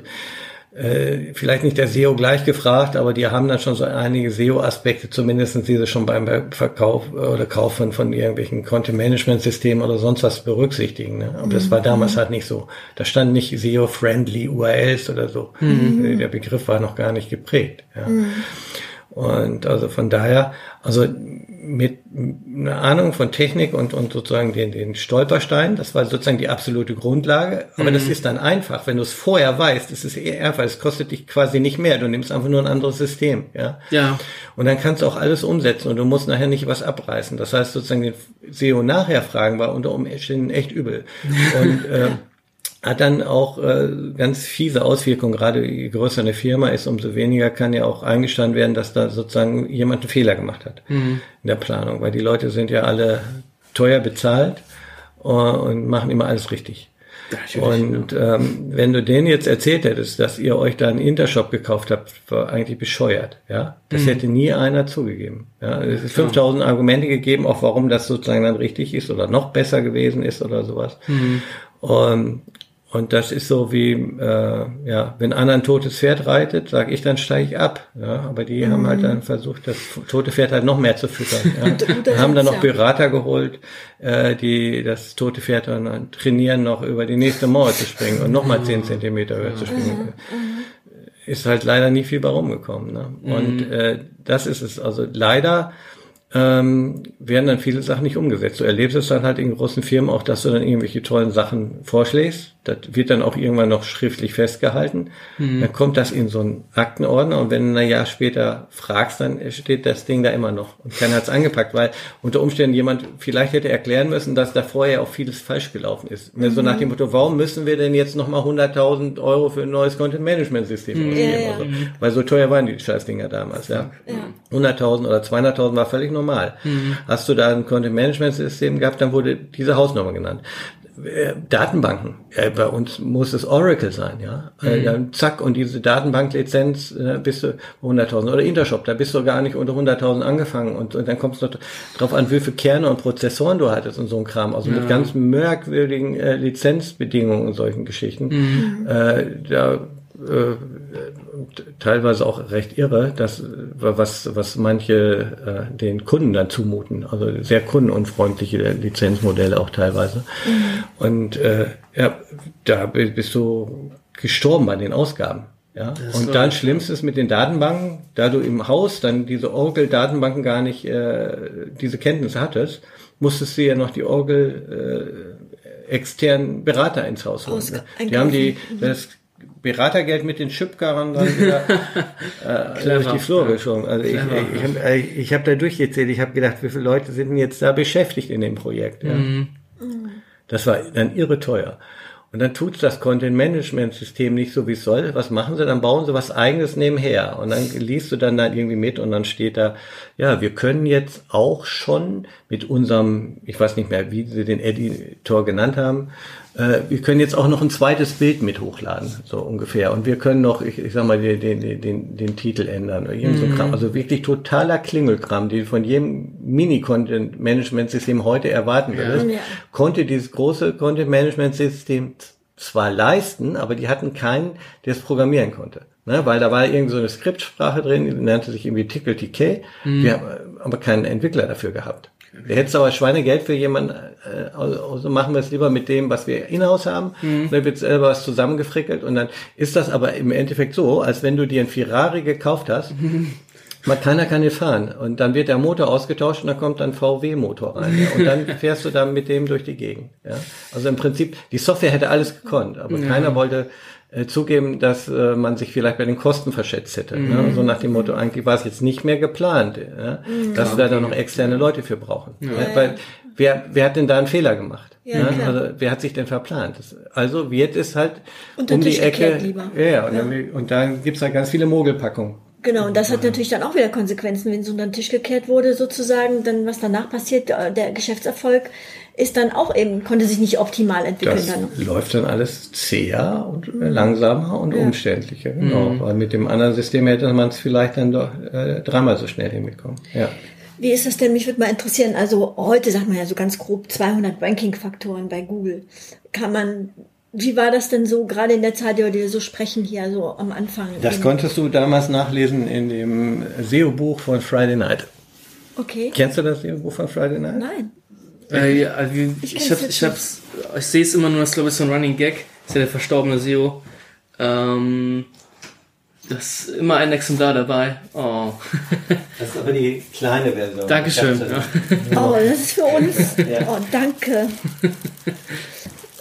äh, vielleicht nicht der SEO gleich gefragt, aber die haben dann schon so einige SEO-Aspekte, zumindest diese schon beim Verkauf oder Kauf von, irgendwelchen Content-Management-Systemen oder sonst was berücksichtigen. Ne? Aber das war damals halt nicht so. Da stand nicht SEO-friendly URLs oder so. Äh, Der Begriff war noch gar nicht geprägt. Ja. Und also von daher, also mit einer Ahnung von Technik und, und sozusagen den, den Stolperstein, das war sozusagen die absolute Grundlage. Aber das ist dann einfach. Wenn du es vorher weißt, ist es eher einfach. Es kostet dich quasi nicht mehr. Du nimmst einfach nur ein anderes System. Ja. Ja. Und dann kannst du auch alles umsetzen und du musst nachher nicht was abreißen. Das heißt sozusagen den SEO nachher fragen war unter Umständen echt übel. Und äh, hat dann auch äh, ganz fiese Auswirkungen. Gerade je größer eine Firma ist, umso weniger kann ja auch eingestanden werden, dass da sozusagen jemand einen Fehler gemacht hat in der Planung. Weil die Leute sind ja alle teuer bezahlt äh, und machen immer alles richtig. Und ähm, wenn du denen jetzt erzählt hättest, dass ihr euch da einen Intershop gekauft habt, war eigentlich bescheuert. Ja, das hätte nie einer zugegeben. Ja, es ist 5000 Argumente gegeben, auch warum das sozusagen dann richtig ist oder noch besser gewesen ist oder sowas. Und, und das ist so wie, äh, ja, wenn einer ein totes Pferd reitet, sage ich, dann steige ich ab. Ja, aber die haben halt dann versucht, das tote Pferd halt noch mehr zu füttern. Ja. Haben dann noch. Berater geholt, äh, die das tote Pferd dann trainieren, noch über die nächste Mauer zu springen und nochmal zehn Zentimeter höher zu springen. Ist halt leider nie viel bei rumgekommen. Ne? Und äh, das ist es. Also leider ähm, werden dann viele Sachen nicht umgesetzt. Du erlebst es dann halt in großen Firmen auch, dass du dann irgendwelche tollen Sachen vorschlägst. Das wird dann auch irgendwann noch schriftlich festgehalten. Dann kommt das in so einen Aktenordner und wenn du ein Jahr später fragst, dann steht das Ding da immer noch und keiner hat's angepackt, weil unter Umständen jemand vielleicht hätte erklären müssen, dass da vorher auch vieles falsch gelaufen ist. Ne, So nach dem Motto, warum müssen wir denn jetzt nochmal 100.000 Euro für ein neues Content-Management-System ausgeben? Ja, ja. Also, weil so teuer waren die Scheißdinger damals, ja. 100.000 oder 200.000 war völlig normal. Hast du da ein Content-Management-System gehabt, dann wurde diese Hausnummer genannt. Äh, Datenbanken. Äh, bei uns muss es Oracle sein, ja. Äh, dann zack, und diese Datenbanklizenz bist du 100.000. Oder Intershop, da bist du gar nicht unter 100.000 angefangen. Und, und dann kommt es noch drauf an, wie viele Kerne und Prozessoren du hattest und so ein Kram. Also mit ganz merkwürdigen äh, Lizenzbedingungen und solchen Geschichten. Äh, da teilweise auch recht irre, dass was was manche äh, den Kunden dann zumuten, also sehr kundenunfreundliche Lizenzmodelle auch teilweise. Und äh, ja, da bi- bist du gestorben bei den Ausgaben. Ja, und dann schlimmstes mit den Datenbanken, da du im Haus dann diese Oracle-Datenbanken gar nicht äh, diese Kenntnisse hattest, musstest du ja noch die Oracle äh, externen Berater ins Haus holen. Ne? Die haben die das Beratergeld mit den Chipkarren dann wieder äh, durch die Flur geschoben. Also ich, ich, ich, hab- ich habe da durchgezählt, ich habe gedacht, wie viele Leute sind denn jetzt da beschäftigt in dem Projekt. Ja? Das war dann irre teuer. Und dann tut's das Content-Management-System nicht so, wie es soll. Was machen sie? Dann bauen sie was Eigenes nebenher. Und dann liest du dann da irgendwie mit und dann steht da, ja, wir können jetzt auch schon mit unserem, ich weiß nicht mehr, wie sie den Editor genannt haben, äh, wir können jetzt auch noch ein zweites Bild mit hochladen, so ungefähr. Und wir können noch, ich, ich sag mal, den, den, den, den Titel ändern oder irgend so Kram. Also wirklich totaler Klingelkram, den von jedem Mini-Content-Management-System heute erwarten würdest, Ja. konnte dieses große Content-Management-System zwar leisten, aber die hatten keinen, der es programmieren konnte. Ne, weil da war irgend so eine Skriptsprache drin, die nannte sich irgendwie Tickle TK. Mhm. Wir haben aber keinen Entwickler dafür gehabt. Wir hätten aber Schweinegeld für jemanden, äh, also machen wir es lieber mit dem, was wir in-house haben. Mhm. Dann wird selber was zusammengefrickelt und dann ist das aber im Endeffekt so, als wenn du dir ein Ferrari gekauft hast. Man, keiner kann ihn fahren. Und dann wird der Motor ausgetauscht und dann kommt ein VW-Motor rein. Ja. Und dann fährst du dann mit dem durch die Gegend. Ja. Also im Prinzip, die Software hätte alles gekonnt, aber keiner wollte äh, zugeben, dass äh, man sich vielleicht bei den Kosten verschätzt hätte. Ne? So nach dem Motto, eigentlich war es jetzt nicht mehr geplant, ja? dass wir da noch externe Leute für brauchen. Ja. Weil wer, wer hat denn da einen Fehler gemacht? Ja, ne? Also wer hat sich denn verplant? Das, also wird es halt Unter um die Ecke. Ja, ja, und, Dann, und dann gibt's da ganz viele Mogelpackungen. Genau, und das hat natürlich dann auch wieder Konsequenzen, wenn so unter den Tisch gekehrt wurde, sozusagen, dann was danach passiert, der Geschäftserfolg ist dann auch eben, konnte sich nicht optimal entwickeln Das dann. läuft dann alles zäher und äh, langsamer und umständlicher. Genau. Mhm. Weil mit dem anderen System hätte man es vielleicht dann doch äh, dreimal so schnell hinbekommen. Ja. Wie ist das denn? Mich würde mal interessieren. Also heute sagt man ja so ganz grob 200 Ranking-Faktoren bei Google. Kann man, wie war das denn so, gerade in der Zeit, die wir so sprechen hier, so am Anfang? Das konntest du damals nachlesen in dem SEO-Buch von Friday Night. Okay. Kennst du das SEO-Buch von Friday Night? Nein. Äh, ja, also Ich ich, jetzt ich hab's, ich sehe es immer nur, das glaube ich so ein Running Gag. Ist ja der verstorbene SEO. Ähm, das ist immer ein Exemplar dabei. Oh. Das ist aber die kleine Version. Dankeschön. Ja. Oh, das ist für uns. Ja. Oh, danke.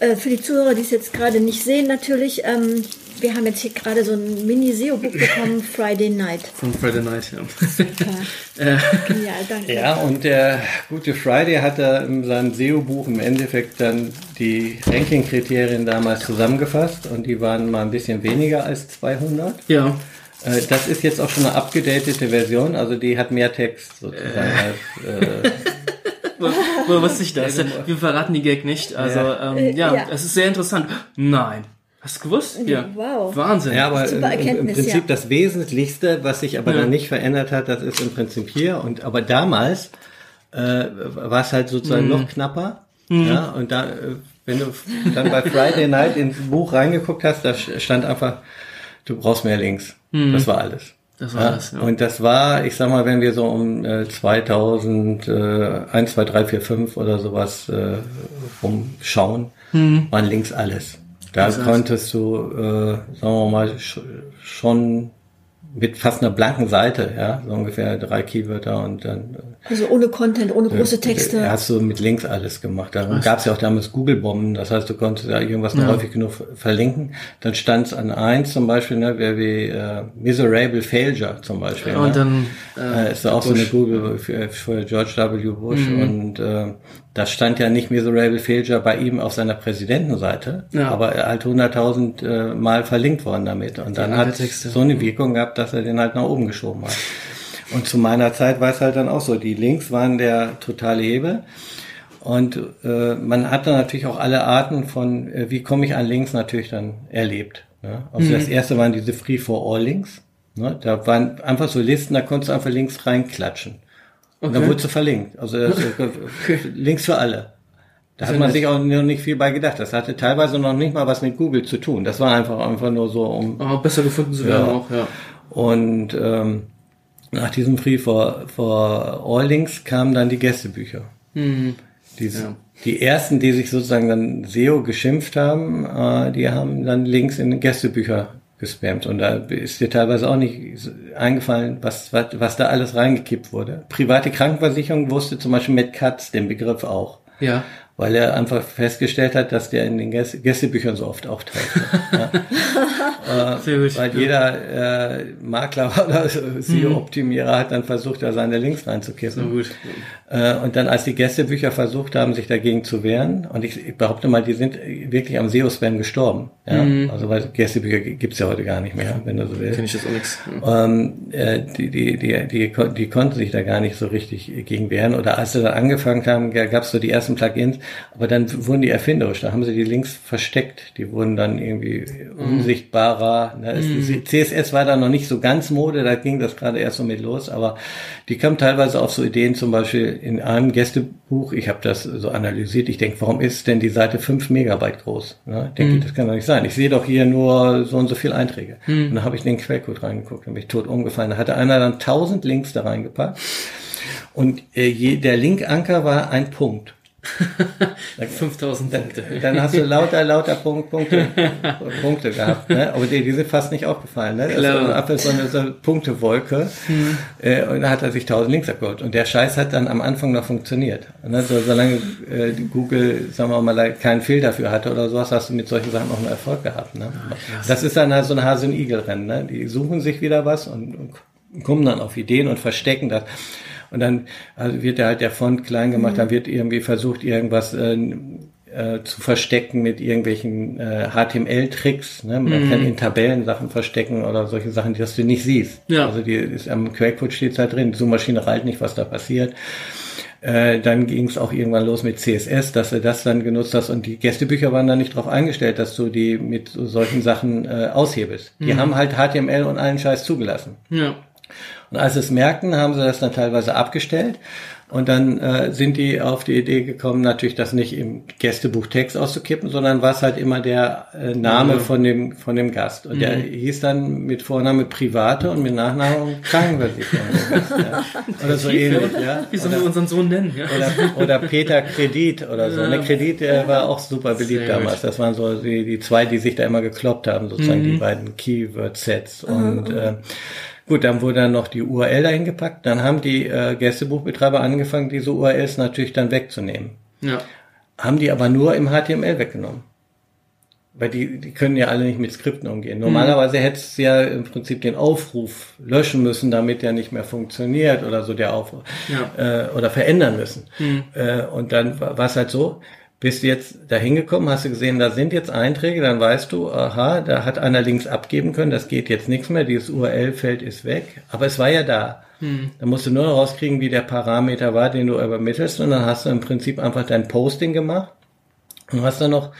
äh, für die Zuhörer, die es jetzt gerade nicht sehen, natürlich, ähm, wir haben jetzt hier gerade so ein Mini-SEO-Buch bekommen, Friday Night. Von Friday Night, ja. Ja, genial, danke. Ja, und der gute Friday hat da in seinem SEO-Buch im Endeffekt dann die Ranking-Kriterien damals zusammengefasst und die waren mal ein bisschen weniger als 200. ja. Äh, Das ist jetzt auch schon eine abgedatete Version, also die hat mehr Text sozusagen als, äh, Wo, wo wusste ich das? Wir verraten die Gag nicht. Also, Ja. ähm, ja, Äh, ja. es ist sehr interessant. Nein. Hast du gewusst? Ja. Wow. Wahnsinn. Ja, aber Super im, im Prinzip ja. das Wesentlichste, was sich aber Ja. dann nicht verändert hat, das ist im Prinzip hier. Und aber damals äh, war es halt Mhm. sozusagen noch knapper. Ja, und da, äh, wenn du dann bei Friday Night ins Buch reingeguckt hast, da stand einfach, du brauchst mehr Links. Das war alles. Mhm. Das war das, ja. Und das war, ich sag mal, wenn wir so um äh, 2000, äh, 1, 2, 3, 4, 5 oder sowas äh, rumschauen, Mhm. waren links alles. Da konntest du, äh, sagen wir mal, sch schon mit fast einer blanken Seite, ja, so ungefähr drei Keywörter und dann Also ohne Content, ohne große äh, Texte. hast du mit Links alles gemacht. Darum gab es ja auch damals Google-Bomben, das heißt, du konntest da irgendwas noch häufig genug verlinken. Dann stand es an eins zum Beispiel, ne, wie äh, Miserable Failure zum Beispiel. Und ne? dann, Äh, ist auch so eine Google für, für George W. Bush Mhm. und äh, das stand ja nicht Miserable Failure bei ihm auf seiner Präsidentenseite, Ja. aber halt 100.000 äh, Mal verlinkt worden damit und dann hat Texte. so eine Wirkung gehabt, dass er den halt nach oben geschoben hat. Und zu meiner Zeit war es halt dann auch so, die Links waren der totale Hebel. Und äh, man hat dann natürlich auch alle Arten von, äh, wie komme ich an Links natürlich dann erlebt. Ne? Also das erste waren diese Free for All Links. Ne? Da waren einfach so Listen, da konntest du einfach Links reinklatschen. Und dann Okay. wurdest du verlinkt. Also das, äh, Links für alle. Da hat man sich auch noch nicht viel bei gedacht. Das hatte teilweise noch nicht mal was mit Google zu tun. Das war einfach einfach nur so, um oh, besser gefunden zu werden Ja. auch, ja. und ähm, nach diesem Free for, for All Links kamen dann die Gästebücher. Mhm. Die, Ja. die ersten, die sich sozusagen dann SEO geschimpft haben, äh, die haben dann Links in Gästebücher gespammt. Und da ist dir teilweise auch nicht eingefallen, was, was, was da alles reingekippt wurde. Private Krankenversicherung wusste zum Beispiel Matt Katz den Begriff auch. Ja. Weil er einfach festgestellt hat, dass der in den Gäste, Gästebüchern so oft auftaucht. ja. Sehr gut. Weil jeder äh, Makler oder SEO-Optimierer hat dann versucht, da seine Links reinzukippen. gut. Äh, und dann, als die Gästebücher versucht haben, sich dagegen zu wehren, und ich, ich behaupte mal, die sind wirklich am SEO-Spam gestorben. Ja? Also weil Gästebücher gibt's ja heute gar nicht mehr, wenn du so willst. Kenn ich das auch nix. Ähm, äh, die, die, die, die, die konnten sich da gar nicht so richtig gegen wehren. Oder als sie dann angefangen haben, gab es so die ersten Plugins, aber dann wurden die erfinderisch, da haben sie die Links versteckt, die wurden dann irgendwie unsichtbarer. Ne? Mhm. CSS war da noch nicht so ganz Mode, da ging das gerade erst so mit los, aber die kamen teilweise auf so Ideen, zum Beispiel in einem Gästebuch, ich habe das so analysiert, ich denke, warum ist denn die Seite 5 Megabyte groß? Ne? Denke, mhm. das kann doch nicht sein. Ich sehe doch hier nur so und so viele Einträge. Mhm. Und dann habe ich in den Quellcode reingeguckt, und mich tot umgefallen. Da hatte einer dann 1000 Links da reingepackt. Und äh, je, der Linkanker war ein Punkt. 5000 Punkte. Dann hast du lauter, lauter Punkt, Punkte, Punkte gehabt. Ne? Aber die, die sind fast nicht aufgefallen. Ne? Klar. Das ist so eine, so eine Punktewolke. Hm. Äh, und da hat er sich 1000 Links abgeholt. Und der Scheiß hat dann am Anfang noch funktioniert. Ne? So, solange äh, Google, sagen wir mal, keinen Fehl dafür hatte oder sowas, hast du mit solchen Sachen auch einen Erfolg gehabt. Ne? Ja, das ist dann halt so ein Hase- und Igel-Rennen. Ne? Die suchen sich wieder was und, und kommen dann auf Ideen und verstecken das. Und dann also wird ja halt der Font klein gemacht, mhm. dann wird irgendwie versucht, irgendwas äh, äh, zu verstecken mit irgendwelchen äh, HTML-Tricks. Ne? Man mhm. kann in Tabellen Sachen verstecken oder solche Sachen, die dass du nicht siehst. Ja. Also die ist am Quellcode steht halt drin. Die Suchmaschine reilt nicht, was da passiert. Äh, dann ging es auch irgendwann los mit CSS, dass du das dann genutzt hast und die Gästebücher waren dann nicht darauf eingestellt, dass du die mit solchen Sachen äh, aushebelst. Die mhm. haben halt HTML und allen Scheiß zugelassen. Ja. Und als sie es merkten, haben sie das dann teilweise abgestellt. Und dann äh, sind die auf die Idee gekommen, natürlich das nicht im Gästebuch Text auszukippen, sondern war es halt immer der äh, Name mhm. von dem von dem Gast. Und mhm. der hieß dann mit Vorname Private und mit Nachnamen Krankenversicherung. ja. Oder so ähnlich. Ja. Wie sollen wir unseren Sohn nennen? Ja. Oder, oder Peter Kredit oder so. Ja. Ne, Kredit der war auch super beliebt Sehr damals. Gut. Das waren so die, die zwei, die sich da immer gekloppt haben, sozusagen mhm. die beiden Keyword-Sets. Und mhm. äh, Gut, dann wurde dann noch die URL dahin gepackt. Dann haben die äh, Gästebuchbetreiber angefangen, diese URLs natürlich dann wegzunehmen. Ja. Haben die aber nur im HTML weggenommen. Weil die, die können ja alle nicht mit Skripten umgehen. Normalerweise mhm. hättest du ja im Prinzip den Aufruf löschen müssen, damit der nicht mehr funktioniert oder so der Aufruf. Ja. Äh, oder verändern müssen. Mhm. Äh, und dann war es halt so, bist du jetzt da hingekommen, hast du gesehen, da sind jetzt Einträge, dann weißt du, aha, da hat einer Links abgeben können, das geht jetzt nichts mehr, dieses URL-Feld ist weg, aber es war ja da. Hm. Da musst du nur noch rauskriegen, wie der Parameter war, den du übermittelst und dann hast du im Prinzip einfach dein Posting gemacht und hast dann noch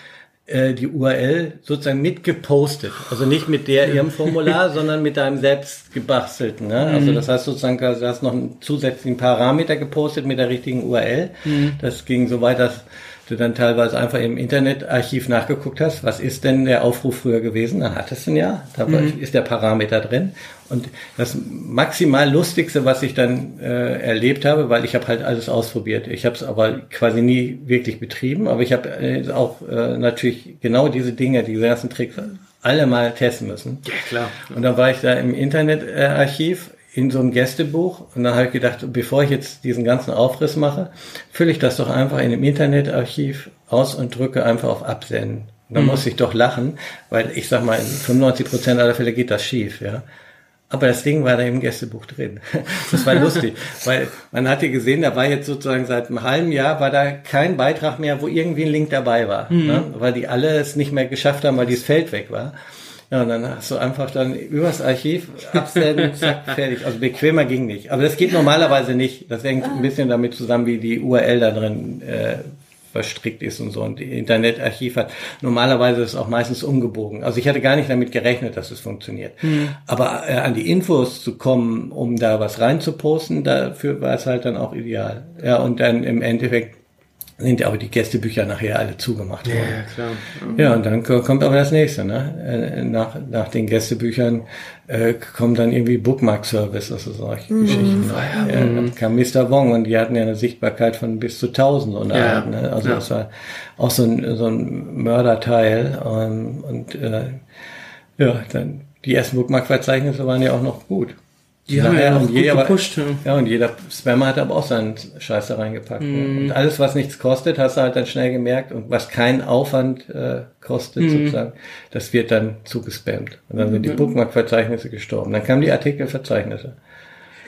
äh, die URL sozusagen mitgepostet. Also nicht mit der ihrem Formular, sondern mit deinem selbst gebastelten. Ne? Also mhm. das heißt sozusagen, du hast noch einen zusätzlichen Parameter gepostet mit der richtigen URL. Mhm. Das ging so weit, dass du dann teilweise einfach im Internetarchiv nachgeguckt hast, was ist denn der Aufruf früher gewesen, dann hattest du ihn ja, da mhm. ist der Parameter drin. Und das maximal lustigste, was ich dann äh, erlebt habe, weil ich habe halt alles ausprobiert. Ich habe es aber quasi nie wirklich betrieben, aber ich habe äh, auch äh, natürlich genau diese Dinge, diese ganzen Tricks alle mal testen müssen. Ja, klar. Und dann war ich da im Internetarchiv in so einem Gästebuch und dann habe ich gedacht, bevor ich jetzt diesen ganzen Aufriss mache, fülle ich das doch einfach in dem Internetarchiv aus und drücke einfach auf Absenden. Und dann mhm. muss ich doch lachen, weil ich sag mal, in 95 Prozent aller Fälle geht das schief, ja. Aber das Ding war da im Gästebuch drin. Das war lustig, weil man hatte gesehen, da war jetzt sozusagen seit einem halben Jahr war da kein Beitrag mehr, wo irgendwie ein Link dabei war, mhm. ne? weil die alle es nicht mehr geschafft haben, weil dieses Feld weg war. Ja, und dann hast du einfach dann übers Archiv absenden, zack, fertig. Also bequemer ging nicht. Aber das geht normalerweise nicht. Das hängt ein bisschen damit zusammen, wie die URL da drin äh, verstrickt ist und so. Und die Internetarchiv hat normalerweise ist auch meistens umgebogen. Also ich hatte gar nicht damit gerechnet, dass es funktioniert. Mhm. Aber äh, an die Infos zu kommen, um da was reinzuposten, dafür war es halt dann auch ideal. Ja, und dann im Endeffekt sind aber die Gästebücher nachher alle zugemacht worden. Ja, klar. Mhm. Ja, und dann kommt aber das nächste, ne? Äh, nach, nach den Gästebüchern äh, kommt dann irgendwie Bookmark-Service, also solche mhm. Geschichten. Ja, ja, mhm. dann kam Mr. Wong und die hatten ja eine Sichtbarkeit von bis zu 1000 und ja, ne? Also ja. das war auch so ein, so ein Mörderteil und, und äh, ja, dann die ersten Bookmark-Verzeichnisse waren ja auch noch gut. Die haben ja, auch jeder, gepusht. Ja. ja, und jeder Spammer hat aber auch seinen Scheiß da reingepackt. Mm. Und alles, was nichts kostet, hast du halt dann schnell gemerkt und was keinen Aufwand äh, kostet mm. sozusagen, das wird dann zugespammt. Und dann sind die Bookmark-Verzeichnisse gestorben. Dann kamen die Artikelverzeichnisse.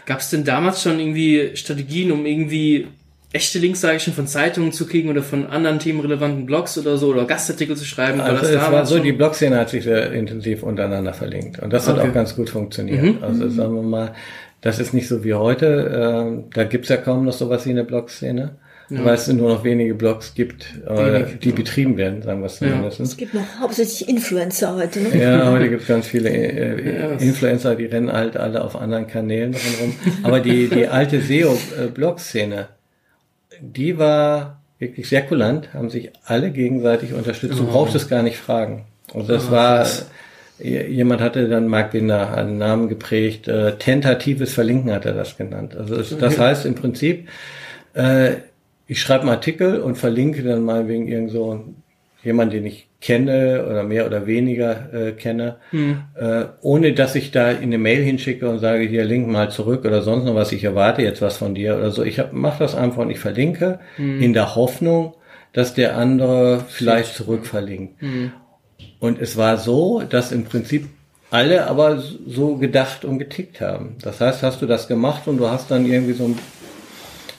Gab es denn damals schon irgendwie Strategien, um irgendwie echte Links, sage ich schon, von Zeitungen zu kriegen oder von anderen themenrelevanten Blogs oder so oder Gastartikel zu schreiben? Also es war so, die Blogszene hat sich sehr intensiv untereinander verlinkt und das okay. hat auch ganz gut funktioniert. Mhm. Also sagen wir mal, das ist nicht so wie heute, äh, da gibt's ja kaum noch sowas wie eine Blogszene. ja. weil es nur noch wenige Blogs gibt, Wenig, die ja. betrieben werden, sagen wir es zumindest. Es gibt noch hauptsächlich Influencer heute. Ne? Ja, heute gibt es ganz viele äh, Influencer, die rennen halt alle auf anderen Kanälen rum. Aber die, die alte SEO-Blog-Szene, die war wirklich sehr kulant, haben sich alle gegenseitig unterstützt. Du oh. brauchst es gar nicht fragen. Und das oh, war, jemand hatte dann Mark Binder einen Namen geprägt, äh, tentatives Verlinken hat er das genannt. Also es, das heißt im Prinzip, äh, ich schreibe einen Artikel und verlinke dann mal wegen irgend so jemand, den ich kenne oder mehr oder weniger äh, kenne, mhm. äh, ohne dass ich da in eine Mail hinschicke und sage, hier link mal zurück oder sonst noch was, ich erwarte jetzt was von dir oder so. Ich mache das einfach und ich verlinke mhm. in der Hoffnung, dass der andere vielleicht zurückverlinkt. Mhm. Und es war so, dass im Prinzip alle aber so gedacht und getickt haben. Das heißt, hast du das gemacht und du hast dann irgendwie so ein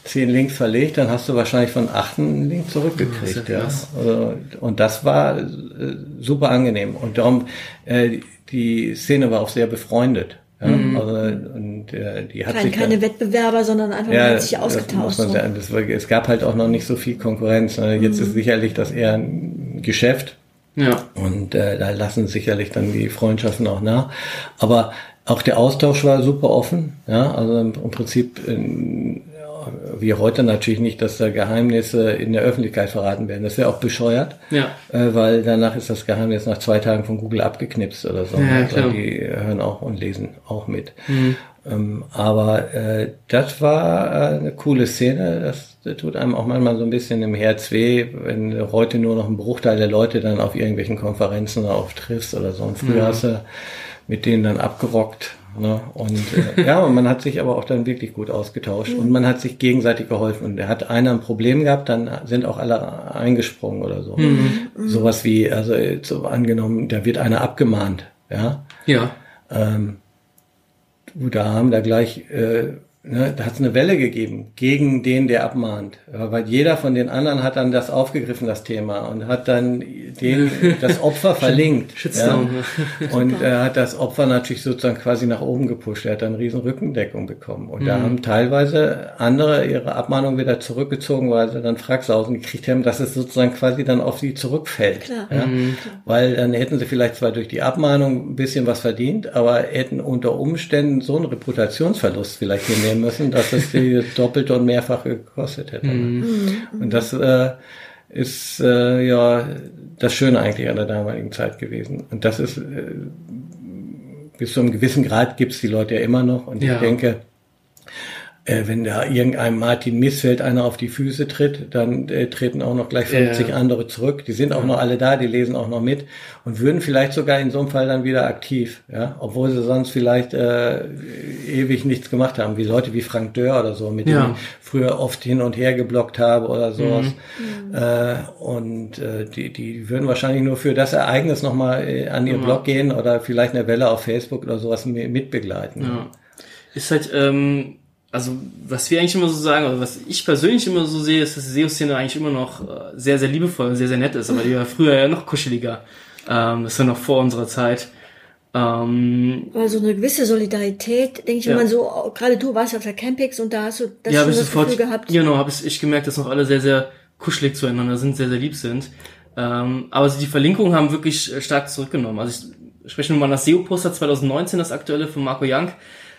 zehn Links verlegt, dann hast du wahrscheinlich von acht einen Link zurückgekriegt. Ja, ja. Und das war äh, super angenehm. Und darum, äh, die Szene war auch sehr befreundet. Ja, mhm. also, und, äh, die hat Kein, sich keine dann, Wettbewerber, sondern einfach ja, hat sich ausgetauscht. Das sagen, das war, es gab halt auch noch nicht so viel Konkurrenz. Ne? Jetzt mhm. ist sicherlich das eher ein Geschäft. Ja. Und äh, da lassen sicherlich dann die Freundschaften auch nach. Aber auch der Austausch war super offen. Ja, also im, im Prinzip wie heute natürlich nicht, dass da Geheimnisse in der Öffentlichkeit verraten werden. Das wäre auch bescheuert, ja. äh, weil danach ist das Geheimnis nach zwei Tagen von Google abgeknipst oder so. Ja, klar. Die hören auch und lesen auch mit. Mhm. Ähm, aber äh, das war äh, eine coole Szene. Das, das tut einem auch manchmal so ein bisschen im Herz weh, wenn heute nur noch ein Bruchteil der Leute dann auf irgendwelchen Konferenzen auftriffst oder so. Und früher mhm. hast du mit denen dann abgerockt Ne? Und äh, ja, und man hat sich aber auch dann wirklich gut ausgetauscht und man hat sich gegenseitig geholfen. Und er hat einer ein Problem gehabt, dann sind auch alle eingesprungen oder so. Mhm. Sowas wie, also so angenommen, da wird einer abgemahnt, ja. Ja. Ähm, da haben da gleich äh, ne, da hat es eine Welle gegeben gegen den, der abmahnt. Weil jeder von den anderen hat dann das aufgegriffen, das Thema, und hat dann den, das Opfer verlinkt. ja? Und er hat das Opfer natürlich sozusagen quasi nach oben gepusht. Er hat dann riesen Rückendeckung bekommen. Und mhm. da haben teilweise andere ihre Abmahnung wieder zurückgezogen, weil sie dann Fragsausen gekriegt haben, dass es sozusagen quasi dann auf sie zurückfällt. Klar. Ja? Mhm. Weil dann hätten sie vielleicht zwar durch die Abmahnung ein bisschen was verdient, aber hätten unter Umständen so einen Reputationsverlust vielleicht hinnehmen zahlen müssen, dass es die doppelt und mehrfach gekostet hätte. Mhm. Und das äh, ist äh, ja das Schöne eigentlich an der damaligen Zeit gewesen. Und das ist äh, bis zu einem gewissen Grad gibt's die Leute ja immer noch. Und ja. ich denke, äh, wenn da irgendeinem Martin Missfeld einer auf die Füße tritt, dann äh, treten auch noch gleich 50 äh. andere zurück. Die sind auch noch alle da, die lesen auch noch mit und würden vielleicht sogar in so einem Fall dann wieder aktiv, ja, obwohl sie sonst vielleicht äh, ewig nichts gemacht haben, wie Leute wie Frank Dörr oder so, mit ja. denen ich früher oft hin und her geblockt habe oder sowas. Mhm. Äh, und äh, die, die würden wahrscheinlich nur für das Ereignis nochmal äh, an ihr mhm. Blog gehen oder vielleicht eine Welle auf Facebook oder sowas mitbegleiten. Ja. Ist halt ähm also was wir eigentlich immer so sagen, oder was ich persönlich immer so sehe, ist, dass die SEO-Szene eigentlich immer noch äh, sehr, sehr liebevoll und sehr, sehr nett ist, aber die war früher ja noch kuscheliger. Ähm, das war noch vor unserer Zeit. Ähm, also eine gewisse Solidarität, denke ich, ja. wenn man so, gerade du warst auf der Campix und da hast du das, ja, schon das sofort, Gefühl gehabt. Genau, habe ich gemerkt, dass noch alle sehr, sehr kuschelig zueinander sind, sehr, sehr lieb sind. Ähm, aber die Verlinkungen haben wirklich äh, stark zurückgenommen. Also ich spreche nur mal das SEO-Poster 2019, das aktuelle von Marco Young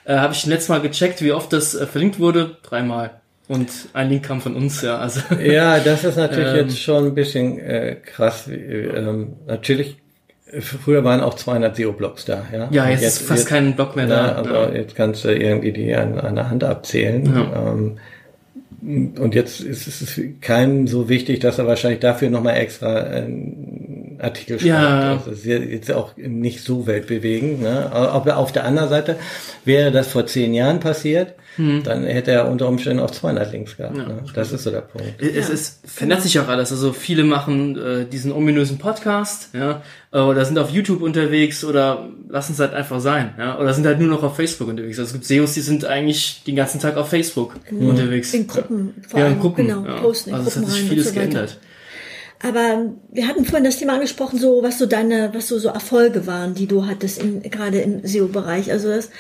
äh, habe ich letztes Mal gecheckt, wie oft das äh, verlinkt wurde. Dreimal. Und ein Link kam von uns, ja. Also, ja, das ist natürlich ähm, jetzt schon ein bisschen äh, krass. Ähm, natürlich, früher waren auch 200 SEO-Blogs da. Ja, ja jetzt, jetzt ist fast jetzt, kein Blog mehr da. aber ja. jetzt kannst du irgendwie die an, an der Hand abzählen. Ja. Ähm, und jetzt ist es keinem so wichtig, dass er wahrscheinlich dafür nochmal extra einen Artikel schreibt. Ja. Das ist jetzt auch nicht so weltbewegend. Ne? Aber auf der anderen Seite wäre das vor zehn Jahren passiert, hm. dann hätte er unter Umständen auch 200 Links gehabt. Ja. Ne? Das ist so der Punkt. Es, es verändert sich auch alles. Also viele machen äh, diesen ominösen Podcast, ja, oder sind auf YouTube unterwegs oder lassen es halt einfach sein, ja, oder sind halt nur noch auf Facebook unterwegs. Also es gibt SEOs, die sind eigentlich den ganzen Tag auf Facebook in, unterwegs. In Gruppen, ja. vor allem. Ja, in Gruppen, genau, ja. posten in also Gruppen es hat sich vieles so geändert. Aber wir hatten vorhin das Thema angesprochen, so was so deine, was so so Erfolge waren, die du hattest in, gerade im SEO-Bereich. Also das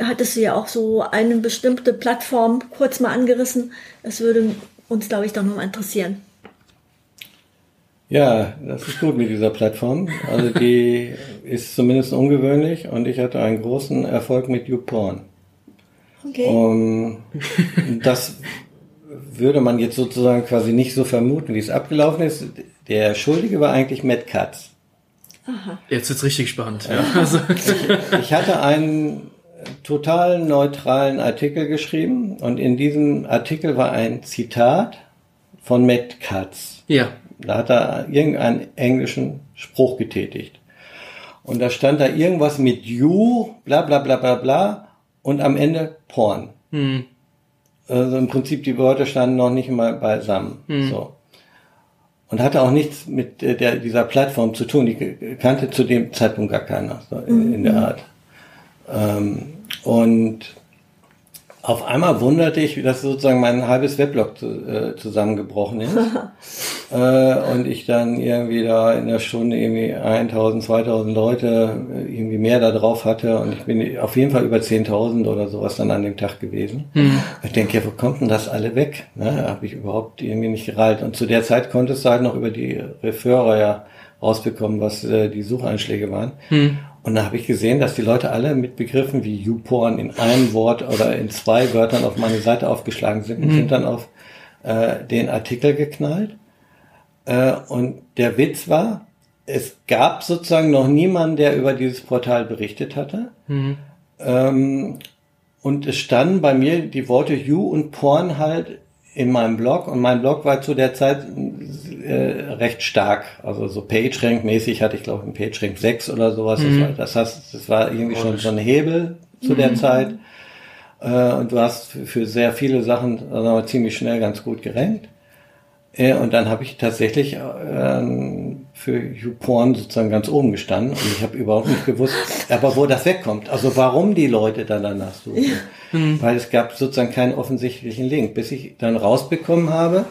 hattest du ja auch so eine bestimmte Plattform kurz mal angerissen. Das würde uns, glaube ich, doch noch mal interessieren. Ja, das ist gut mit dieser Plattform. Also die ist zumindest ungewöhnlich und ich hatte einen großen Erfolg mit YouPorn. Okay. Um, das würde man jetzt sozusagen quasi nicht so vermuten, wie es abgelaufen ist. Der Schuldige war eigentlich Matt Katz. Jetzt wird's richtig spannend. Ja. Also, Ich hatte einen total neutralen Artikel geschrieben und in diesem Artikel war ein Zitat von Matt Katz. ja. Da hat er irgendeinen englischen Spruch getätigt. Und da stand da irgendwas mit you, bla bla bla bla bla und am Ende Porn. Hm. Also im Prinzip die Wörter standen noch nicht mal beisammen. So. Und hatte auch nichts mit der, dieser Plattform zu tun. Die kannte zu dem Zeitpunkt gar keiner so in, in der Art. Ähm, und auf einmal wunderte ich, dass sozusagen mein halbes Weblog zu, äh, zusammengebrochen ist. äh, und ich dann irgendwie da in der Stunde irgendwie 1000, 2000 Leute äh, irgendwie mehr da drauf hatte. Und ich bin auf jeden Fall über 10.000 oder sowas dann an dem Tag gewesen. Ich denke, ja, wo kommt denn das alle weg? Ne? Habe ich überhaupt irgendwie nicht gereilt. Und zu der Zeit konntest du halt noch über die Referrer ja rausbekommen, was äh, die Sucheinschläge waren. Und da habe ich gesehen, dass die Leute alle mit Begriffen wie YouPorn in einem Wort oder in zwei Wörtern auf meine Seite aufgeschlagen sind und sind dann auf äh, den Artikel geknallt. Äh, und der Witz war, es gab sozusagen noch niemanden, der über dieses Portal berichtet hatte. Ähm, und es standen bei mir die Worte You und Porn halt in meinem Blog und mein Blog war zu der Zeit äh, recht stark. Also so PageRank-mäßig hatte ich glaube ich einen PageRank 6 oder sowas. Das, war, das heißt, das war irgendwie schon so ein Hebel zu der Zeit. Äh, und du hast für, für sehr viele Sachen mal, ziemlich schnell ganz gut gerankt. Äh, Und dann habe ich tatsächlich ähm, für YouPorn sozusagen ganz oben gestanden und ich habe überhaupt nicht gewusst, aber wo das wegkommt. Also warum die Leute dann danach suchen. Weil es gab sozusagen keinen offensichtlichen Link, bis ich dann rausbekommen habe,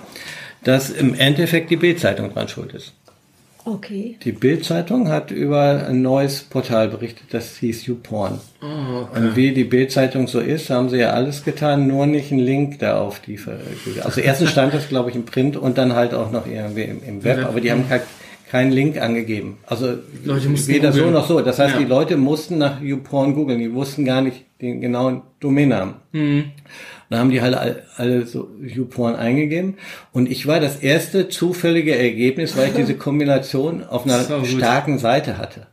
dass im Endeffekt die Bildzeitung dran schuld ist. Okay. Die Bildzeitung hat über ein neues Portal berichtet, das hieß YouPorn. Und wie die Bildzeitung so ist, haben sie ja alles getan, nur nicht einen Link da auf die. Also erstens stand das, glaube ich, im Print und dann halt auch noch irgendwie im, im Web, aber die haben halt keinen Link angegeben. Also Leute mussten weder so noch so. Das heißt, Ja. die Leute mussten nach YouPorn googeln, die wussten gar nicht den genauen Domainnamen. Dann haben die halt alle, alle so YouPorn eingegeben. Und ich war das erste zufällige Ergebnis, weil ich diese Kombination auf einer So starken Seite hatte.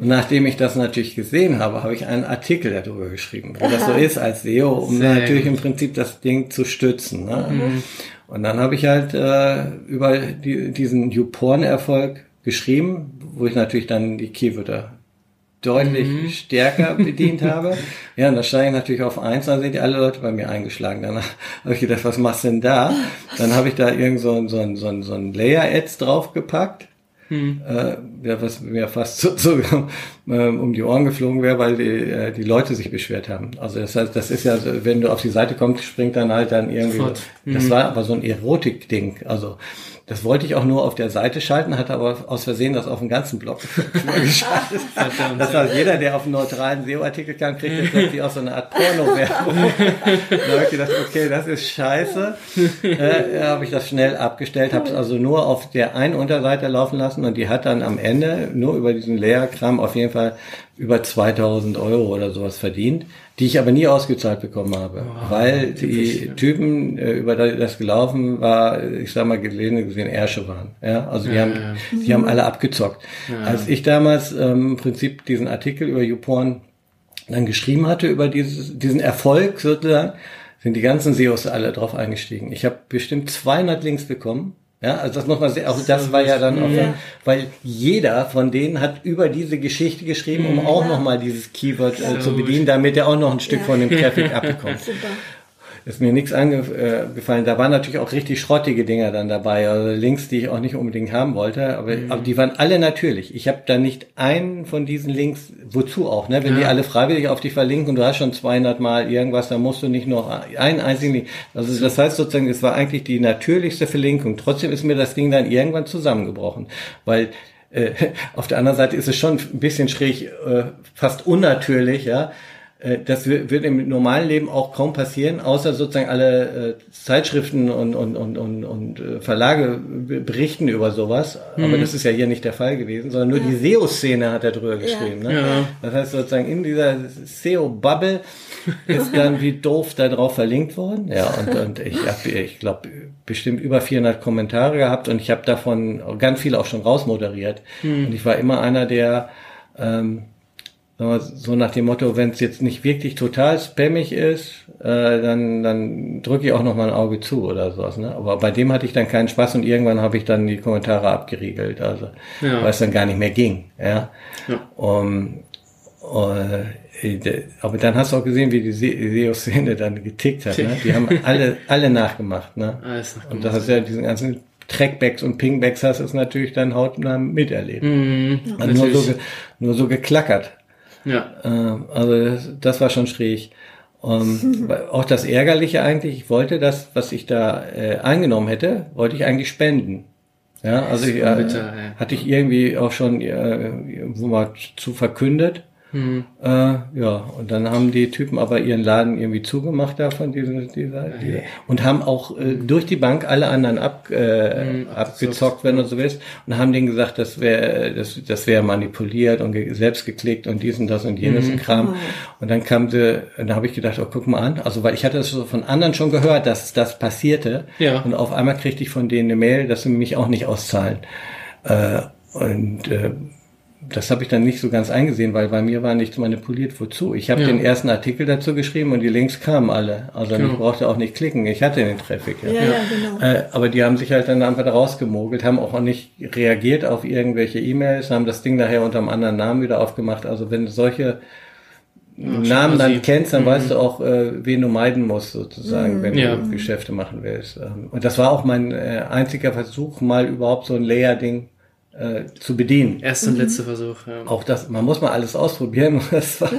Und nachdem ich das natürlich gesehen habe, habe ich einen Artikel darüber geschrieben, wie das so ist als SEO, um Sehr natürlich im Prinzip das Ding zu stützen. Ne? Und dann habe ich halt äh, über die, diesen YouPorn-Erfolg geschrieben, wo ich natürlich dann die Keywörter deutlich stärker bedient habe. Ja, und da steige ich natürlich auf eins, dann sind die alle Leute bei mir eingeschlagen. Dann habe ich gedacht, was machst du denn da? Dann habe ich da irgend so, ein- so, ein- so, ein- so ein Layer-Ads draufgepackt. Äh, ja, was mir fast so, so ähm, um die Ohren geflogen wäre, weil die, äh, die Leute sich beschwert haben. Also das heißt, das ist ja, so, wenn du auf die Seite kommst, springt dann halt dann irgendwie. Sofort. Das war aber so ein Erotik-Ding. Also das wollte ich auch nur auf der Seite schalten, hatte aber aus Versehen das auf dem ganzen Blog geschaltet. Das heißt, jeder, der auf einen neutralen SEO-Artikel kam, kriegt jetzt plötzlich auch so eine Art Porno-Werbung. da habe ich gedacht, okay, das ist scheiße. Äh, habe ich das schnell abgestellt, habe es also nur auf der einen Unterseite laufen lassen und die hat dann am Ende nur über diesen Leerkram auf jeden Fall über 2000 Euro oder sowas verdient, die ich aber nie ausgezahlt bekommen habe, weil die Typen, äh, über das gelaufen war, ich sag mal gelesen gesehen Ärsche waren. Ja, also die haben, die haben alle abgezockt. Als ich damals ähm, im Prinzip diesen Artikel über YouPorn dann geschrieben hatte über dieses, diesen Erfolg sozusagen, sind die ganzen SEOs alle drauf eingestiegen. Ich habe bestimmt 200 Links bekommen. Ja, also das muss man sehen. Auch das war ja dann auch, Ja. weil jeder von denen hat über diese Geschichte geschrieben, um auch nochmal dieses Keyword äh, zu bedienen, damit er auch noch ein Stück Ja. von dem Traffic abbekommt. Super. Ist mir nichts angefallen. Da waren natürlich auch richtig schrottige Dinger dann dabei, also Links, die ich auch nicht unbedingt haben wollte, aber, aber die waren alle natürlich. Ich habe da nicht einen von diesen Links, wozu auch, ne? Wenn die alle freiwillig auf dich verlinken und du hast schon 200 Mal irgendwas, dann musst du nicht noch einen einzigen Link. Also das heißt sozusagen, es war eigentlich die natürlichste Verlinkung. Trotzdem ist mir das Ding dann irgendwann zusammengebrochen, weil äh, auf der anderen Seite ist es schon ein bisschen schräg, äh, fast unnatürlich, ja, äh, das wird im normalen Leben auch kaum passieren, außer sozusagen alle äh, Zeitschriften und, und, und, und, und äh, Verlage berichten über sowas. Mhm. Aber das ist ja hier nicht der Fall gewesen, sondern nur ja. die SEO-Szene hat darüber geschrieben. Ja. Ne? Ja. Das heißt sozusagen in dieser SEO-Bubble ist dann wie doof da drauf verlinkt worden. Ja, und, und ich habe, ich glaube, bestimmt über 400 Kommentare gehabt und ich habe davon ganz viele auch schon rausmoderiert. Mhm. Und ich war immer einer, der ähm, so nach dem Motto, wenn es jetzt nicht wirklich total spammig ist, äh, dann, dann drücke ich auch noch mal ein Auge zu oder sowas. Ne? Aber bei dem hatte ich dann keinen Spaß und irgendwann habe ich dann die Kommentare abgeriegelt, also ja. weil es dann gar nicht mehr ging. Ja. ja. Um, äh, aber dann hast du auch gesehen, wie die SEO-Szene dann getickt hat. Ne? Die haben alle, alle nachgemacht. Ne? Alles nachgemacht. Und das ist ja diesen ganzen Trackbacks und Pingbacks hast du es natürlich dann hautnah miterlebt. Mm, also nur, so, nur so geklackert. Ja. Ähm, also das, das war schon schräg. Und auch das Ärgerliche eigentlich, ich wollte das, was ich da äh, eingenommen hätte, wollte ich eigentlich spenden. Ja, also ich, äh, hatte ich irgendwie auch schon äh, wo mal zu verkündet. Mhm. Äh, ja, und dann haben die Typen aber ihren Laden irgendwie zugemacht da von dieser, dieser, dieser und haben auch äh, durch die Bank alle anderen ab, äh, mhm, abgezockt, wenn du so willst, und haben denen gesagt, das wäre das, das wäre manipuliert und ge selbst geklickt und dies und das und jenes mhm. Kram. Oh. Und dann kam sie, da habe ich gedacht, oh, guck mal an, also weil ich hatte das so von anderen schon gehört, dass das passierte. Ja. Und auf einmal kriegte ich von denen eine Mail, dass sie mich auch nicht auszahlen. Äh, und äh, das habe ich dann nicht so ganz eingesehen, weil bei mir war nichts manipuliert. Wozu? Ich habe ja. den ersten Artikel dazu geschrieben und die Links kamen alle. Also genau. ich brauchte auch nicht klicken. Ich hatte den Traffic. Ja, ja, ja genau. Äh, aber die haben sich halt dann einfach da rausgemogelt, haben auch nicht reagiert auf irgendwelche E-Mails, haben das Ding nachher unter einem anderen Namen wieder aufgemacht. Also wenn du solche Namen dann kennst, dann mhm. weißt du auch, äh, wen du meiden musst, sozusagen, mhm. wenn du Geschäfte machen willst. Ähm, und das war auch mein äh, einziger Versuch, mal überhaupt so ein Layer-Ding äh, zu bedienen. Erster und mhm. letzter Versuch. Ja. Auch das, man muss mal alles ausprobieren. Das war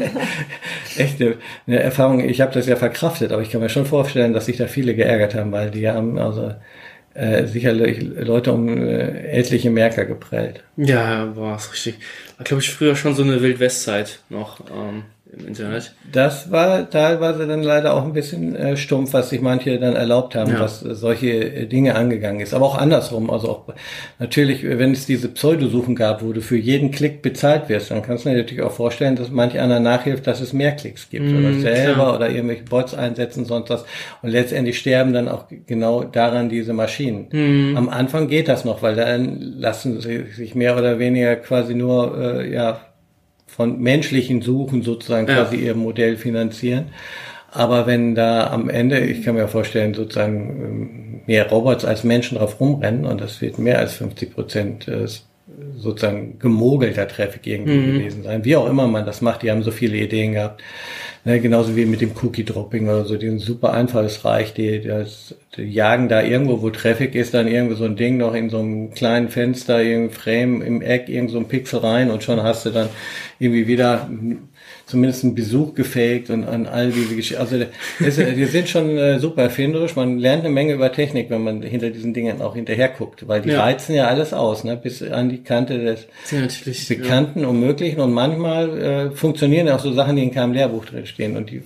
echt eine, eine Erfahrung. Ich habe das ja verkraftet, aber ich kann mir schon vorstellen, dass sich da viele geärgert haben, weil die haben also äh, sicherlich Leute um äh, etliche Merker geprellt. Ja, boah, ist richtig. War, glaube ich, früher schon so eine Wildwestzeit noch. Ähm im Internet. Das war teilweise dann leider auch ein bisschen äh, stumpf, was sich manche dann erlaubt haben, ja. was äh, solche äh, Dinge angegangen ist. Aber auch andersrum. Also auch natürlich, wenn es diese Pseudosuchen gab, wo du für jeden Klick bezahlt wirst, dann kannst du dir natürlich auch vorstellen, dass manch einer nachhilft, dass es mehr Klicks gibt mm, oder selber klar. oder irgendwelche Bots einsetzen, sonst was. Und letztendlich sterben dann auch genau daran diese Maschinen. Mm. Am Anfang geht das noch, weil dann lassen sie sich mehr oder weniger quasi nur äh, ja von menschlichen Suchen sozusagen ja. quasi ihr Modell finanzieren. Aber wenn da am Ende, ich kann mir vorstellen, sozusagen ähm, mehr Robots als Menschen drauf rumrennen und das wird mehr als 50 Prozent äh, sozusagen gemogelter Traffic irgendwie mhm. gewesen sein. Wie auch immer man das macht, die haben so viele Ideen gehabt. Ne, genauso wie mit dem Cookie-Dropping oder so, die sind super einfallsreich, die, das, die jagen da irgendwo, wo Traffic ist, dann irgendwo so ein Ding noch in so einem kleinen Fenster, irgendein Frame im Eck, irgend so ein Pixel rein und schon hast du dann irgendwie wieder zumindest einen Besuch gefaked und an all diese Geschichten. Also es, die sind schon äh, super erfinderisch. Man lernt eine Menge über Technik, wenn man hinter diesen Dingen auch hinterher guckt, weil die ja. reizen ja alles aus, ne, bis an die Kante des ja, Bekannten ja. und Möglichen. Und manchmal äh, funktionieren auch so Sachen, die in keinem Lehrbuch drin stehen und die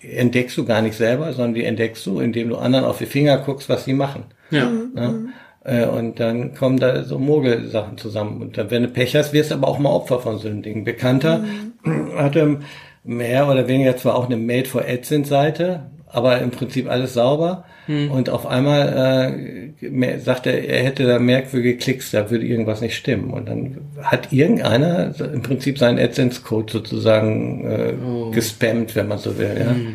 entdeckst du gar nicht selber, sondern die entdeckst du, indem du anderen auf die Finger guckst, was sie machen. Ja. Ne? Mhm. Äh, und dann kommen da so Mogelsachen zusammen. Und dann, wenn du Pech hast, wirst du aber auch mal Opfer von so einem Ding. Bekannter mhm. Hatte mehr oder weniger zwar auch eine Made for AdSense Seite, aber im Prinzip alles sauber. Mhm. Und auf einmal äh, sagt er, er hätte da merkwürdige Klicks, da würde irgendwas nicht stimmen. Und dann hat irgendeiner im Prinzip seinen AdSense-Code sozusagen äh, oh. gespammt, wenn man so will. Ja. Mhm.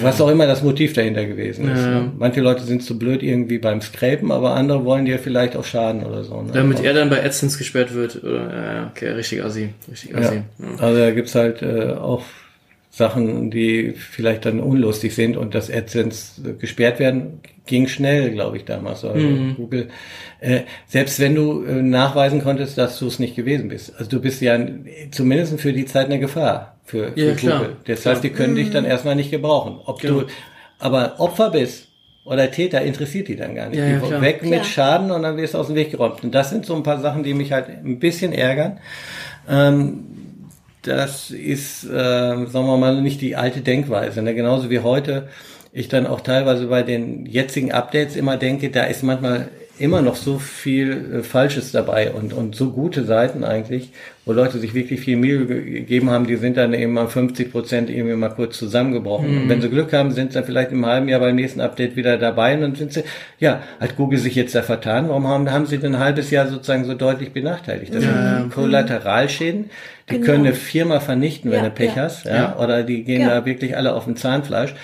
Was auch immer das Motiv dahinter gewesen ist. Ja. Ne? Manche Leute sind zu blöd irgendwie beim Scrapen, aber andere wollen dir vielleicht auch schaden oder so. Ne? Damit er dann bei AdSense gesperrt wird. Oder, ja, okay, richtig assi. Richtig assi. Ja. Also da gibt's halt äh, auch Sachen, die vielleicht dann unlustig sind und das AdSense gesperrt werden, ging schnell, glaube ich, damals. Also mhm. Google, äh, selbst wenn du äh, nachweisen konntest, dass du es nicht gewesen bist. Also du bist ja zumindest für die Zeit eine Gefahr für, für ja, Google. Klar, das klar. heißt, die können mhm. dich dann erstmal nicht gebrauchen. Ob genau. du aber Opfer bist oder Täter, interessiert die dann gar nicht. Ja, ja, weg klar. mit Schaden und dann wirst du aus dem Weg geräumt. Und das sind so ein paar Sachen, die mich halt ein bisschen ärgern. Ähm, das ist, äh, sagen wir mal, nicht die alte Denkweise. Ne? Genauso wie heute ich dann auch teilweise bei den jetzigen Updates immer denke, da ist manchmal immer noch so viel äh, Falsches dabei und, und so gute Seiten eigentlich, wo Leute sich wirklich viel Mühe gegeben haben, die sind dann eben mal 50 Prozent irgendwie mal kurz zusammengebrochen. Mhm. Und wenn sie Glück haben, sind sie dann vielleicht im halben Jahr beim nächsten Update wieder dabei und dann sind sie, ja, hat Google sich jetzt da vertan, warum haben, haben sie denn ein halbes Jahr sozusagen so deutlich benachteiligt? Das ja. sind Kollateralschäden, die genau. können eine Firma vernichten, wenn ja, du Pech ja. hast, ja, ja, oder die gehen da wirklich alle auf dem Zahnfleisch.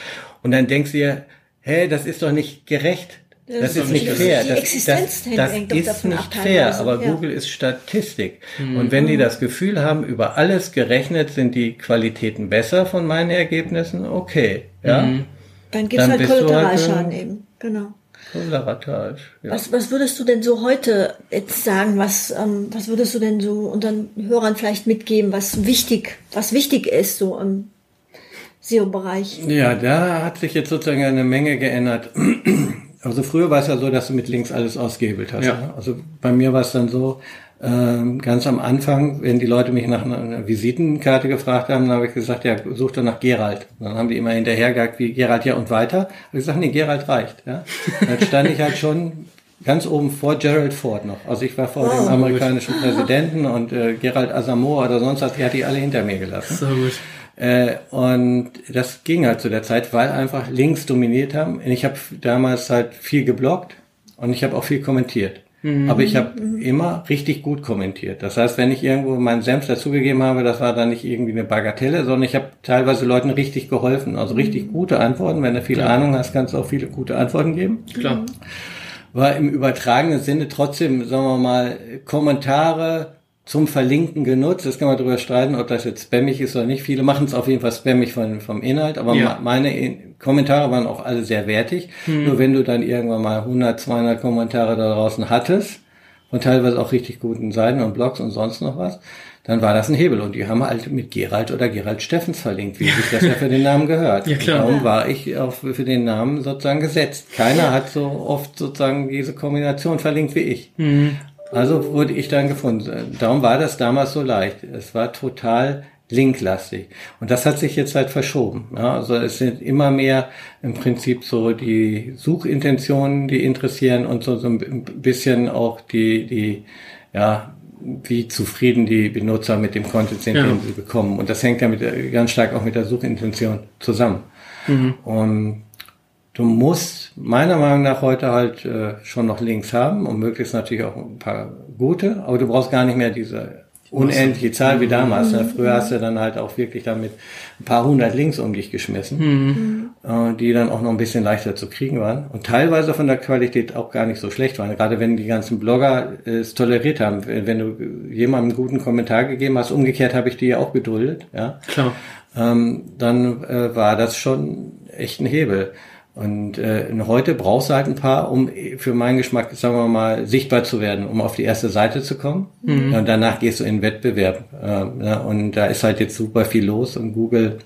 Und dann denkst du dir, hey, das ist doch nicht gerecht. Das, das ist nicht fair. Das, das, das ist nicht fair, aber ja. Google ist Statistik. Mhm. Und wenn die das Gefühl haben, über alles gerechnet sind die Qualitäten besser von meinen Ergebnissen, okay. Ja? Mhm. Dann gibt es halt Kollateralschaden halt, eben. Genau. Kollateral, ja. Was, was würdest du denn so heute jetzt sagen? Was, ähm, was würdest du denn so unseren Hörern vielleicht mitgeben, was wichtig, was wichtig ist, so im SEO-Bereich? Ja, da hat sich jetzt sozusagen eine Menge geändert. Also früher war es ja so, dass du mit links alles ausgehebelt hast. Ja. Ne? Also bei mir war es dann so, ähm, ganz am Anfang, wenn die Leute mich nach einer Visitenkarte gefragt haben, dann habe ich gesagt, ja, such doch nach Gerald. Dann haben die immer hinterhergehakt, wie Gerald ja und weiter. Habe ich gesagt, nee, Gerald reicht. Ja? Dann stand ich halt schon ganz oben vor Gerald Ford noch. Also ich war vor oh, dem amerikanischen gut. Präsidenten und äh, Gerald Asamoah oder sonst was, die hatte ich alle hinter mir gelassen. So gut. Äh, und das ging halt zu der Zeit, weil einfach Links dominiert haben. Ich habe damals halt viel geblockt und ich habe auch viel kommentiert. Mhm. Aber ich habe immer richtig gut kommentiert. Das heißt, wenn ich irgendwo meinen Senf dazugegeben habe, das war dann nicht irgendwie eine Bagatelle, sondern ich habe teilweise Leuten richtig geholfen. Also richtig mhm. gute Antworten. Wenn du viel Klar. Ahnung hast, kannst du auch viele gute Antworten geben. Klar. War im übertragenen Sinne trotzdem, sagen wir mal, Kommentare, zum Verlinken genutzt. Das kann man darüber streiten, ob das jetzt spammig ist oder nicht. Viele machen es auf jeden Fall spammig von, vom Inhalt, aber ja. meine Kommentare waren auch alle sehr wertig. Hm. Nur wenn du dann irgendwann mal 100, 200 Kommentare da draußen hattest, und teilweise auch richtig guten Seiten und Blogs und sonst noch was, dann war das ein Hebel. Und die haben halt mit Gerald oder Gerald Steffens verlinkt, wie sich das ja für den Namen gehört. ja, klar. darum war ich auch für den Namen sozusagen gesetzt. Keiner hat so oft sozusagen diese Kombination verlinkt wie ich. Mhm. Also wurde ich dann gefunden. Darum war das damals so leicht. Es war total linklastig. Und das hat sich jetzt halt verschoben. Ja, also es sind immer mehr im Prinzip so die Suchintentionen, die interessieren und so, so ein bisschen auch die, die, ja, wie zufrieden die Benutzer mit dem Content sind, ja. den sie bekommen. Und das hängt ja mit, ganz stark auch mit der Suchintention zusammen. Mhm. Und Du musst meiner Meinung nach heute halt äh, schon noch Links haben und möglichst natürlich auch ein paar gute, aber du brauchst gar nicht mehr diese unendliche Zahl wie damals. Ne? Früher hast du dann halt auch wirklich damit ein paar hundert Links um dich geschmissen, mhm. äh, die dann auch noch ein bisschen leichter zu kriegen waren und teilweise von der Qualität auch gar nicht so schlecht waren. Gerade wenn die ganzen Blogger es toleriert haben, wenn du jemandem einen guten Kommentar gegeben hast, umgekehrt habe ich die ja auch geduldet, ja. Klar. Ähm, dann äh, war das schon echt ein Hebel. Und äh, heute brauchst du halt ein paar, um für meinen Geschmack, sagen wir mal, sichtbar zu werden, um auf die erste Seite zu kommen. Mhm. Und danach gehst du in den Wettbewerb. Äh, ja, und da ist halt jetzt super viel los und Google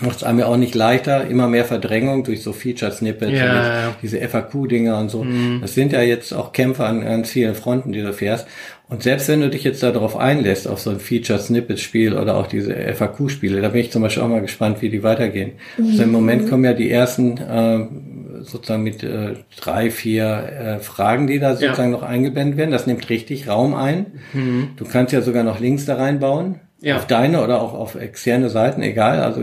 macht es einem ja auch nicht leichter, immer mehr Verdrängung durch so Feature-Snippets, ja, diese FAQ-Dinger und so. Mhm. Das sind ja jetzt auch Kämpfe an ganz vielen Fronten, die du fährst. Und selbst wenn du dich jetzt darauf einlässt, auf so ein Feature-Snippet-Spiel oder auch diese FAQ-Spiele, da bin ich zum Beispiel auch mal gespannt, wie die weitergehen. Mhm. Also im Moment kommen ja die ersten äh, sozusagen mit äh, drei, vier äh, Fragen, die da sozusagen ja. noch eingeblendet werden. Das nimmt richtig Raum ein. Mhm. Du kannst ja sogar noch Links da reinbauen. Ja. Auf deine oder auch auf externe Seiten, egal. Also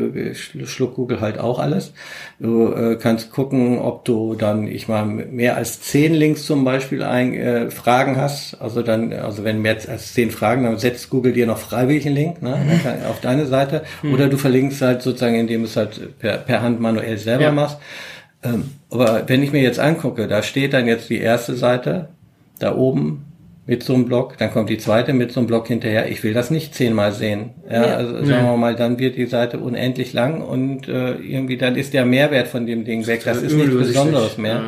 schluckt Google halt auch alles. Du äh, kannst gucken, ob du dann, ich mal, mehr als zehn Links zum Beispiel ein, äh, Fragen hast. Also dann, also wenn mehr als zehn Fragen, dann setzt Google dir noch freiwillig einen Link ne, mhm. auf deine Seite. Mhm. Oder du verlinkst halt sozusagen, indem du es halt per, per Hand manuell selber ja. machst. Ähm, aber wenn ich mir jetzt angucke, da steht dann jetzt die erste Seite, da oben mit so einem Block, dann kommt die zweite mit so einem Block hinterher. Ich will das nicht zehnmal sehen. Ja, ja. also sagen wir mal, dann wird die Seite unendlich lang und äh, irgendwie dann ist der Mehrwert von dem Ding weg. Das ist nichts Besonderes mehr. Ja.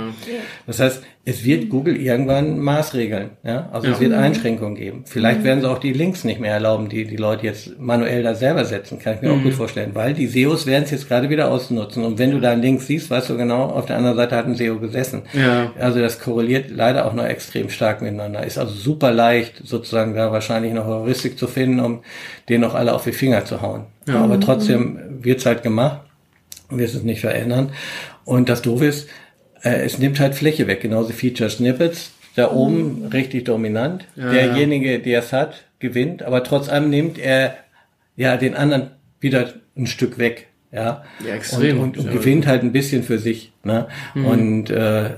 Das heißt, es wird Google irgendwann Maßregeln. Ja? Also Ja. es wird Einschränkungen geben. Vielleicht werden sie auch die Links nicht mehr erlauben, die die Leute jetzt manuell da selber setzen. Kann ich mir auch gut vorstellen. Weil die SEOs werden es jetzt gerade wieder ausnutzen. Und wenn du da einen Link siehst, weißt du genau, auf der anderen Seite hat ein SEO gesessen. Ja. Also das korreliert leider auch noch extrem stark miteinander. Ist also super leicht, sozusagen da wahrscheinlich noch Heuristik zu finden, um denen noch alle auf die Finger zu hauen. Aber trotzdem wird's halt gemacht wird es nicht verändern. Und das Doofe ist, äh, es nimmt halt Fläche weg, genauso Feature Snippets. Da oben richtig dominant. Ja, Derjenige, der es hat, gewinnt, aber trotz allem nimmt er ja den anderen wieder ein Stück weg. Ja, Ja, extrem. Und, und, und gewinnt halt ein bisschen für sich. Ne? Und äh,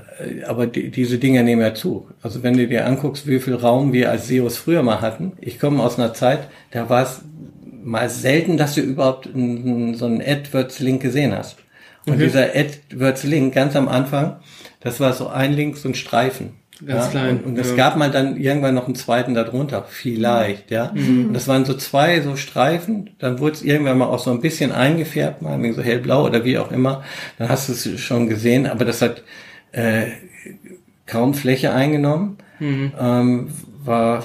aber die, diese Dinge nehmen ja zu. Also wenn du dir anguckst, wie viel Raum wir als SEOs früher mal hatten. Ich komme aus einer Zeit, da war es mal selten, dass du überhaupt einen, so einen AdWords-Link gesehen hast. Und dieser AdWords-Link ganz am Anfang, das war so ein Link, so ein Streifen. Ganz ja, klein, Und, und es ja. gab mal dann irgendwann noch einen zweiten darunter, vielleicht, ja. Mhm. Und das waren so zwei so Streifen, dann wurde es irgendwann mal auch so ein bisschen eingefärbt, mal so hellblau oder wie auch immer. Dann hast du es schon gesehen, aber das hat äh, kaum Fläche eingenommen, Mhm. ähm, war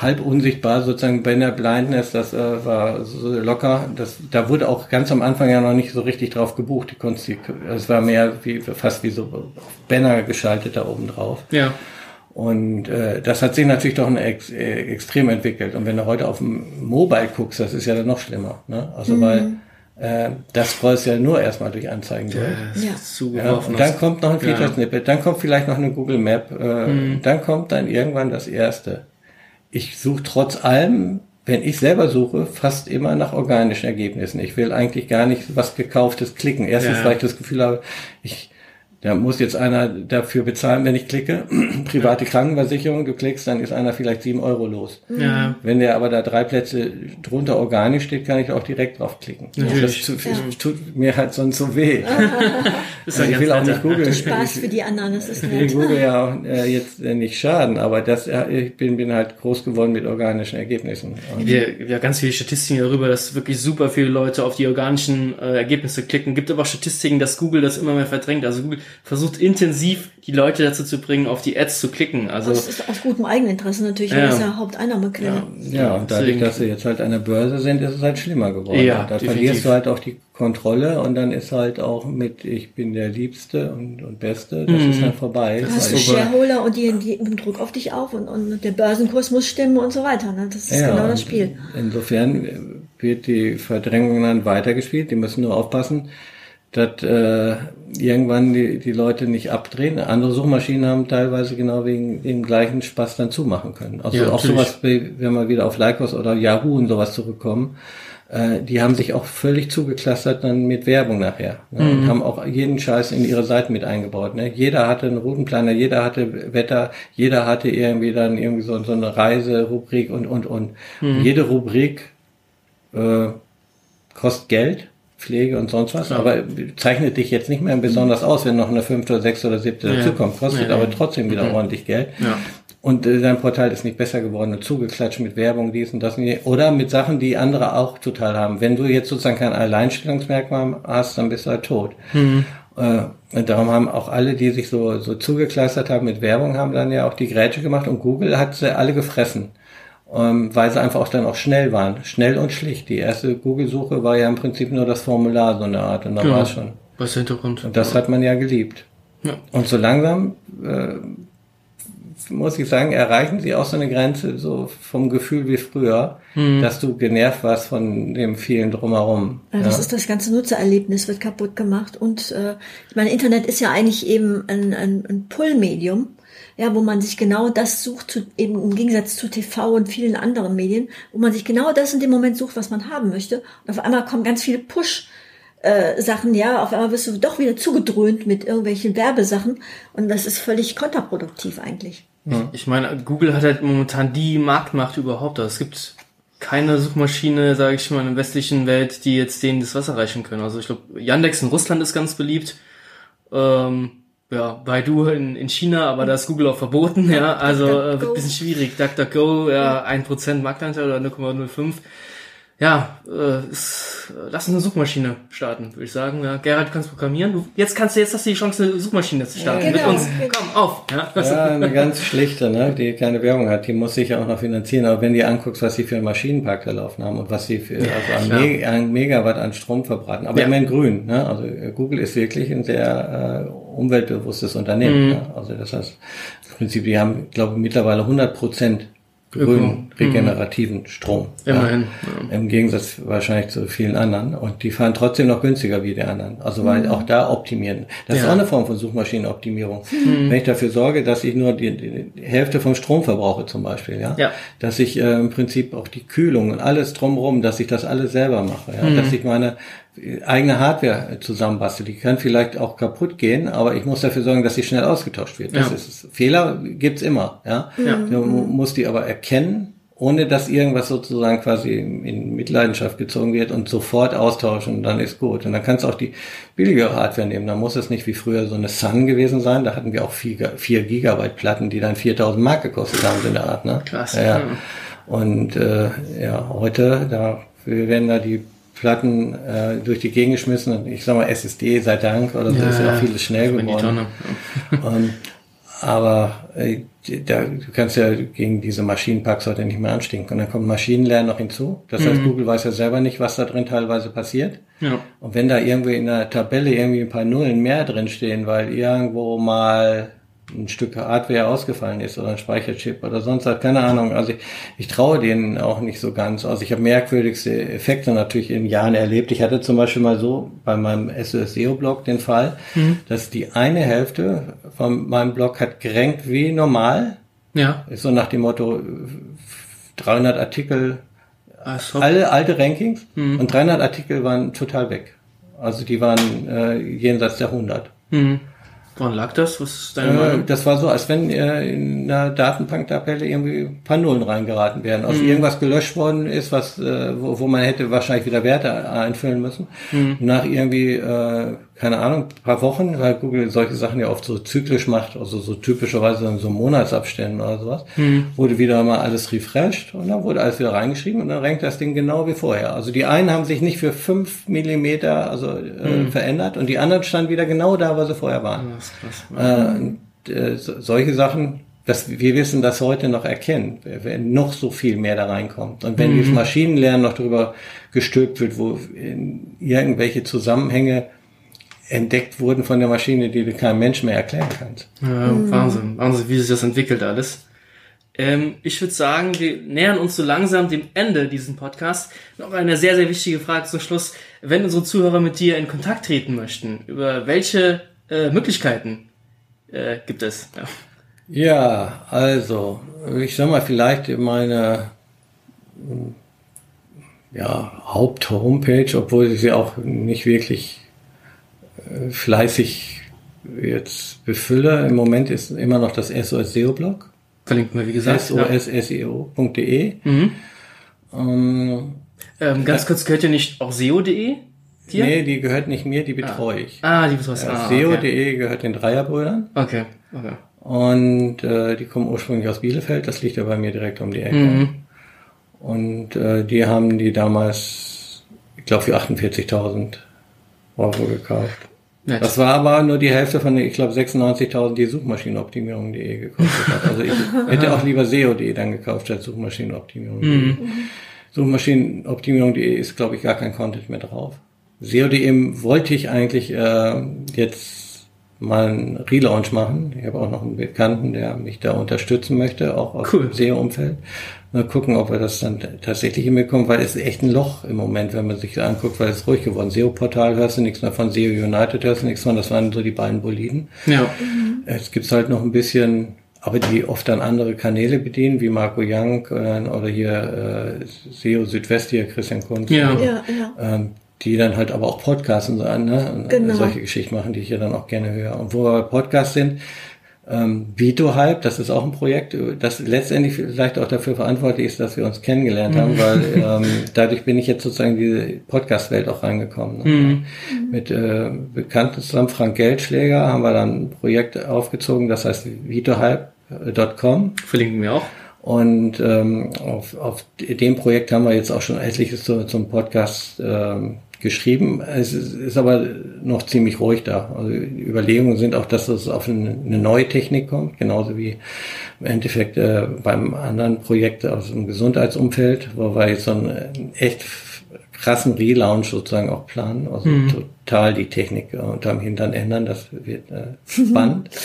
halb unsichtbar sozusagen bei der Blindness, das äh, war so locker. Das, da wurde auch ganz am Anfang ja noch nicht so richtig drauf gebucht. Die die, es war mehr wie fast wie so Banner geschaltet da oben drauf. Ja. Und äh, das hat sich natürlich doch ein ex, äh, extrem entwickelt. Und wenn du heute auf dem Mobile guckst, das ist ja dann noch schlimmer. Ne? Also weil äh, das scrollst ja nur erstmal durch Anzeigen durch. Ja. Ja, und dann kommt noch ein Ja. Feature-Snippet, dann kommt vielleicht noch eine Google Map, äh, dann kommt dann irgendwann das erste. Ich suche trotz allem, wenn ich selber suche, fast immer nach organischen Ergebnissen. Ich will eigentlich gar nicht was gekauftes klicken. Erstens, Ja. weil ich das Gefühl habe, ich da muss jetzt einer dafür bezahlen, wenn ich klicke. Private Krankenversicherung, du klickst, dann ist einer vielleicht sieben Euro los. Ja. Wenn der aber da drei Plätze drunter organisch steht, kann ich auch direkt draufklicken. Natürlich. Das tut, tut mir halt sonst so weh. Ist Also ein ich will auch nicht googeln. Spaß Ich- für die anderen, das ist ich will nett. Google ja auch, äh, jetzt äh, nicht schaden, aber das, äh, ich bin, bin halt groß geworden mit organischen Ergebnissen. Und Wir, wir haben ganz viele Statistiken darüber, dass wirklich super viele Leute auf die organischen äh, Ergebnisse klicken. Gibt aber auch Statistiken, dass Google das immer mehr verdrängt. Also Google versucht intensiv die Leute dazu zu bringen, auf die Ads zu klicken. Also Das ist aus gutem Eigeninteresse natürlich, weil Ja. das ist ja Haupteinnahmequelle. ja, und dadurch, Deswegen- dass sie jetzt halt an der Börse sind, ist es halt schlimmer geworden. Ja, da definitiv. verlierst du halt auch die Kontrolle und dann ist halt auch mit, ich bin der Liebste und, und Beste, das ist halt vorbei. Du hast Weil- du Shareholder und die, die üben Druck auf dich auf und, und der Börsenkurs muss stimmen und so weiter. Ne? Das ist Ja, genau das Spiel. Insofern wird die Verdrängung dann weitergespielt. Die müssen nur aufpassen, dass äh, irgendwann die, die Leute nicht abdrehen. Andere Suchmaschinen haben teilweise genau wegen dem gleichen Spaß dann zumachen können. Also Ja, auch sowas, wie- wenn wir wieder auf Lycos oder Yahoo und sowas zurückkommen, äh, die haben sich auch völlig zugeklustert dann mit Werbung nachher. Ne? Und haben auch jeden Scheiß in ihre Seiten mit eingebaut. Ne? Jeder hatte einen Routenplaner, jeder hatte Wetter, jeder hatte irgendwie dann irgendwie so, so eine Reiserubrik und, und, und. und jede Rubrik äh, kostet Geld, Pflege und sonst was, aber zeichnet dich jetzt nicht mehr besonders aus, wenn noch eine fünfte oder sechste oder siebte Ja. dazukommt. Kostet Ja, aber trotzdem wieder ordentlich Geld. Ja. Und äh, dein Portal ist nicht besser geworden und zugeklatscht mit Werbung, dies und das. und Oder mit Sachen, die andere auch total haben. Wenn du jetzt sozusagen kein Alleinstellungsmerkmal hast, dann bist du halt tot. Äh, und darum haben auch alle, die sich so, so zugekleistert haben mit Werbung, haben dann ja auch die Grätsche gemacht und Google hat sie alle gefressen. Ähm, weil sie einfach auch dann auch schnell waren. Schnell und schlicht. Die erste Google-Suche war ja im Prinzip nur das Formular so eine Art und da Genau. war es schon. was der Hintergrund? Und das hat man ja geliebt. Ja. Und so langsam, äh, muss ich sagen, erreichen sie auch so eine Grenze, so vom Gefühl wie früher, dass du genervt warst von dem vielen drumherum. Ja, das ist das ganze Nutzererlebnis wird kaputt gemacht und äh, ich meine, Internet ist ja eigentlich eben ein, ein, ein Pull-Medium, ja, wo man sich genau das sucht, zu, eben im Gegensatz zu TV und vielen anderen Medien, wo man sich genau das in dem Moment sucht, was man haben möchte. Und auf einmal kommen ganz viele Push- äh, Sachen, ja, auf einmal wirst du doch wieder zugedröhnt mit irgendwelchen Werbesachen und das ist völlig kontraproduktiv eigentlich. Ich meine, Google hat halt momentan die Marktmacht überhaupt. Also es gibt keine Suchmaschine, sage ich mal, in der westlichen Welt, die jetzt denen das Wasser reichen können. Also ich glaube, Yandex in Russland ist ganz beliebt. Ähm, ja, Baidu in, in China, aber da ist Google auch verboten, ja. Also äh, wird ein bisschen schwierig. DuckDuckGo, ja, 1% Marktanteil oder 0,05. Ja, äh, ist, lass uns eine Suchmaschine starten, würde ich sagen. Ja, Gerhard, du kannst programmieren. Du, jetzt kannst du, jetzt hast du die Chance, eine Suchmaschine zu starten. Ja, genau. Mit uns. Komm, auf. Ja, Ja, eine ganz schlichte, ne, die keine Werbung hat, die muss sich ja auch noch finanzieren. Aber wenn du dir anguckst, was sie für einen Maschinenpark da laufen haben und was sie für also an. Me an Megawatt an Strom verbraten, aber Ja. immerhin grün. Ne? Also äh, Google ist wirklich ein sehr äh, umweltbewusstes Unternehmen. Mhm. Ne? Also das heißt, im Prinzip, die haben, glaube ich, mittlerweile 100 Prozent. Grünen, regenerativen Strom. Immerhin. Ja. Im Gegensatz wahrscheinlich zu vielen anderen. Und die fahren trotzdem noch günstiger wie die anderen. Also weil auch da optimieren. Das ist Ja. auch eine Form von Suchmaschinenoptimierung. Wenn ich dafür sorge, dass ich nur die, die Hälfte vom Strom verbrauche zum Beispiel, ja, Ja. dass ich äh, im Prinzip auch die Kühlung und alles drumherum, dass ich das alles selber mache, ja, dass ich meine eigene Hardware äh, zusammenbastel. Die kann vielleicht auch kaputt gehen, aber ich muss dafür sorgen, dass sie schnell ausgetauscht wird. Das Ja. ist es. Fehler gibt's immer, ja. Ja. Du mu- musst die aber erkennen, ohne dass irgendwas sozusagen quasi in Mitleidenschaft gezogen wird und sofort austauschen und dann ist gut. Und dann kannst du auch die billigere Hardware nehmen. Dann muss es nicht wie früher so eine Sun gewesen sein. Da hatten wir auch 4, Gigabyte Platten, die dann 4000 Mark gekostet haben, so in der Art. Ne? Krass, Ja. ja. Und äh, ja, heute, da werden da die Platten äh, durch die Gegend geschmissen. Und ich sag mal SSD, sei Dank, oder so ist ja auch vieles schnell geworden. Tonne. Ähm, aber äh, da, du kannst ja gegen diese Maschinenparks heute nicht mehr anstinken. Und dann kommt Maschinenlernen noch hinzu. Das heißt, Google weiß ja selber nicht, was da drin teilweise passiert. Ja. Und wenn da irgendwie in der Tabelle irgendwie ein paar Nullen mehr drin stehen, weil irgendwo mal ein Stück Hardware ausgefallen ist oder ein Speicherchip oder sonst was, keine Ahnung. Also ich, ich traue denen auch nicht so ganz. Also ich habe merkwürdigste Effekte natürlich in Jahren erlebt. Ich hatte zum Beispiel mal so bei meinem SEO-Blog den Fall, dass die eine Hälfte von meinem Blog hat gerankt wie normal. Ja. Ist so nach dem Motto 300 Artikel Also, alle alte Rankings und 300 Artikel waren total weg. Also die waren äh, jenseits der 100. hm. Woran lag das? Was ist deine Äh, Meinung? das war so, als wenn äh, in einer Datenbanktabelle irgendwie paar Nullen reingeraten wären. Also Mhm. irgendwas gelöscht worden ist, was, äh, wo, wo man hätte wahrscheinlich wieder Werte einfüllen müssen. Mhm. Nach irgendwie, äh, keine Ahnung, paar Wochen, weil Google solche Sachen ja oft so zyklisch macht, also so typischerweise in so Monatsabständen oder sowas, Mhm. wurde wieder mal alles refreshed und dann wurde alles wieder reingeschrieben und dann rankt das Ding genau wie vorher. Also die einen haben sich nicht für fünf Millimeter also, äh, Mhm. verändert und die anderen standen wieder genau da, wo sie vorher waren. Das ist krass. Äh, äh, so, solche Sachen, dass wir wissen das heute noch erkennen, wenn noch so viel mehr da reinkommt. Und wenn dieses Maschinenlernen noch darüber gestülpt wird, wo in irgendwelche Zusammenhänge entdeckt wurden von der Maschine, die du keinem Mensch mehr erklären kannst. Ja, Wahnsinn, Wahnsinn, wie sich das entwickelt alles. Ähm, ich würde sagen, wir nähern uns so langsam dem Ende diesen Podcast. Noch eine sehr, sehr wichtige Frage zum Schluss. Wenn unsere Zuhörer mit dir in Kontakt treten möchten, über welche äh, Möglichkeiten äh, gibt es? Ja. Ja, also, ich sag mal, vielleicht meine ja, Haupt-Homepage, obwohl ich sie auch nicht wirklich fleißig jetzt befülle. Im Moment ist immer noch das SOS SEO-Blog. Verlinken wir, wie gesagt. sosseo.de. Mhm. Ähm, Ähm, ganz kurz, gehört ihr nicht auch SEO.de? Dir? nee, die gehört nicht mir, die betreue ich. Ah, die betreust Ja, ah, okay. SEO.de gehört den Dreierbrüdern okay, okay. und äh, die kommen ursprünglich aus Bielefeld, das liegt ja bei mir direkt um die Ecke. Mhm. Und äh, die haben die damals, ich glaube, für 48.000 Euro gekauft. Nett. Das war aber nur die Hälfte von, den, ich glaube, 96.000, die Suchmaschinenoptimierung.de gekostet hat. Also ich hätte auch lieber SEO.de dann gekauft statt Suchmaschinenoptimierung.de. Mhm. Suchmaschinenoptimierung.de ist, glaube ich, gar kein Content mehr drauf. SEO.de wollte ich eigentlich äh, jetzt mal einen Relaunch machen. Ich habe auch noch einen Bekannten, der mich da unterstützen möchte, auch aus Cool. dem SEO-Umfeld. Mal gucken, ob wir das dann tatsächlich hinbekommen, weil es ist echt ein Loch im Moment, wenn man sich das anguckt, weil es ist ruhig geworden. SEO-Portal hörst du nichts mehr von, SEO United hörst du nichts von, das waren so die beiden Boliden. Ja. Es gibt halt noch ein bisschen, aber die oft dann andere Kanäle bedienen, wie Marco Young äh, oder hier äh, SEO Südwest, hier Christian Kunz. Ja. Ja, ja. Ähm, die dann halt aber auch Podcasts und so, ne? und Genau. solche Geschichten machen, die ich ja dann auch gerne höre. Und wo wir bei Podcasts sind, ähm, Vito Hype, das ist auch ein Projekt, das letztendlich vielleicht auch dafür verantwortlich ist, dass wir uns kennengelernt haben, weil ähm, dadurch bin ich jetzt sozusagen in diese Podcast-Welt auch reingekommen. Ne? Mit äh, Bekannten zusammen, Frank Geldschläger, haben wir dann ein Projekt aufgezogen, das heißt vitohype.com. Verlinken wir auch. Und ähm, auf, auf dem Projekt haben wir jetzt auch schon etliches zu, zum Podcast ähm, geschrieben. Es ist, ist aber noch ziemlich ruhig da. Also die Überlegungen sind auch, dass es auf eine, eine neue Technik kommt, genauso wie im Endeffekt äh, beim anderen Projekt aus dem Gesundheitsumfeld, wo wir jetzt so einen echt krassen Relaunch sozusagen auch planen. Also mhm. total die Technik äh, unterm Hintern ändern. Das wird äh, spannend.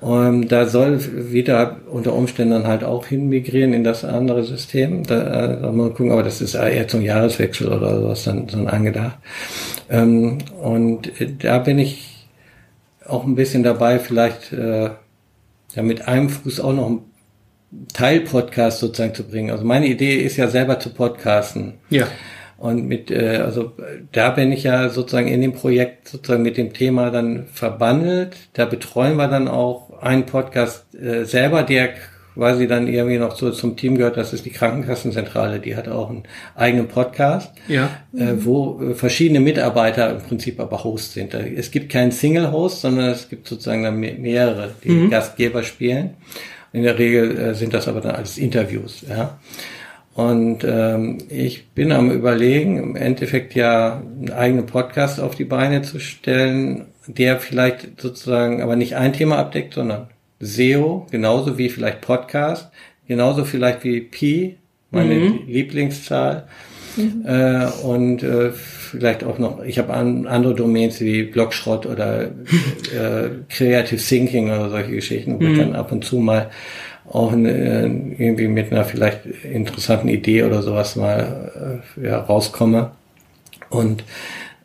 Und da soll wieder unter Umständen halt auch hinmigrieren in das andere System. Da, äh, da mal gucken, aber das ist eher zum Jahreswechsel oder sowas dann, dann angedacht. Ähm, und da bin ich auch ein bisschen dabei, vielleicht äh, ja, mit einem Fuß auch noch einen Teilpodcast sozusagen zu bringen. Also meine Idee ist ja selber zu podcasten. Ja. Und mit, äh, also da bin ich ja sozusagen in dem Projekt sozusagen mit dem Thema dann verbandelt. Da betreuen wir dann auch einen Podcast äh, selber, der quasi dann irgendwie noch so zum Team gehört. Das ist die Krankenkassenzentrale. Die hat auch einen eigenen Podcast, ja. äh, wo äh, verschiedene Mitarbeiter im Prinzip aber Host sind. Es gibt keinen Single-Host, sondern es gibt sozusagen dann mehrere, die mhm. Gastgeber spielen. In der Regel äh, sind das aber dann alles Interviews. Ja. Und ähm, ich bin am Überlegen, im Endeffekt ja einen eigenen Podcast auf die Beine zu stellen, der vielleicht sozusagen aber nicht ein Thema abdeckt, sondern SEO, genauso wie vielleicht Podcast, genauso vielleicht wie Pi, meine mhm. Lieblingszahl. Mhm. Äh, und äh, vielleicht auch noch, ich habe an, andere Domains wie Blogschrott oder äh, Creative Thinking oder solche Geschichten, wo mhm. dann ab und zu mal auch irgendwie mit einer vielleicht interessanten Idee oder sowas mal äh, ja, rauskomme. Und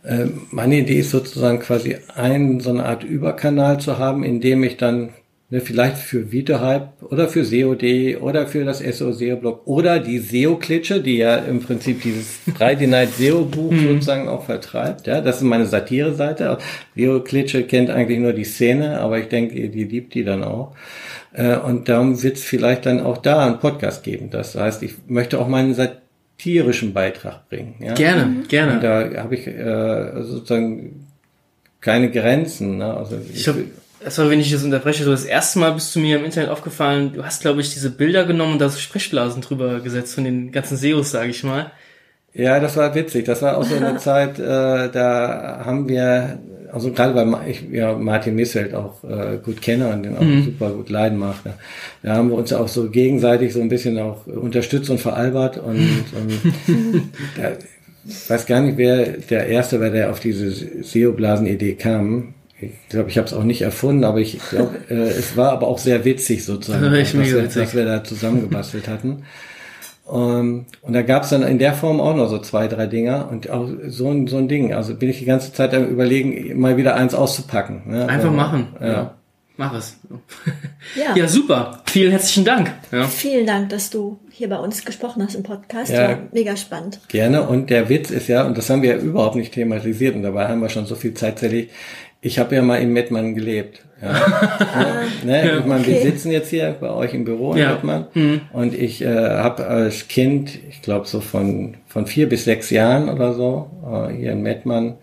äh, meine Idee ist sozusagen quasi einen so eine Art Überkanal zu haben, in dem ich dann ne, vielleicht für VitaHype oder für SEOD oder für das SEO SEO Blog oder die SEO Klitsche, die ja im Prinzip dieses Friday Night SEO Buch mhm. sozusagen auch vertreibt. Ja, das ist meine Satire-Seite. SEO Klitsche kennt eigentlich nur die Szene, aber ich denke, die liebt die dann auch. Äh, und darum wird es vielleicht dann auch da einen Podcast geben. Das heißt, ich möchte auch meinen satirischen Beitrag bringen. Ja? Gerne, mhm. gerne. Und da habe ich äh, sozusagen keine Grenzen. Ne? Also ich, ich Erstmal, wenn ich das unterbreche, du das erste Mal bist du mir im Internet aufgefallen, du hast, glaube ich, diese Bilder genommen und da so Sprechblasen drüber gesetzt von den ganzen SEOs, sage ich mal. Ja, das war witzig. Das war auch so eine Zeit, äh, da haben wir also gerade weil ich ja Martin Missfeld auch äh, gut kenne und den auch mhm. super gut leiden mache. Da, da haben wir uns auch so gegenseitig so ein bisschen auch unterstützt und veralbert und, und da, ich weiß gar nicht, wer der Erste war, der auf diese SEO-Blasen-Idee kam. Ich glaube, ich habe es auch nicht erfunden, aber ich glaube, äh, es war aber auch sehr witzig sozusagen, was, wir, was wir da zusammengebastelt hatten. Um, und da gab es dann in der Form auch noch so zwei, drei Dinger und auch so ein, so ein Ding. Also bin ich die ganze Zeit am überlegen, mal wieder eins auszupacken. Ne? Einfach also, machen. Ja. ja. Mach es. Ja. ja, super. Vielen herzlichen Dank. Ja. Vielen Dank, dass du hier bei uns gesprochen hast im Podcast. Ja, War mega spannend. Gerne. Und der Witz ist ja, und das haben wir ja überhaupt nicht thematisiert und dabei haben wir schon so viel Zeit zerlegt. Ich habe ja mal in Mettmann gelebt. Ja. ja, ne? Ich meine, okay. wir sitzen jetzt hier bei euch im Büro in ja. Mettmann mhm. und ich äh, habe als Kind, ich glaube so von, von vier bis sechs Jahren oder so, äh, hier in Mettmann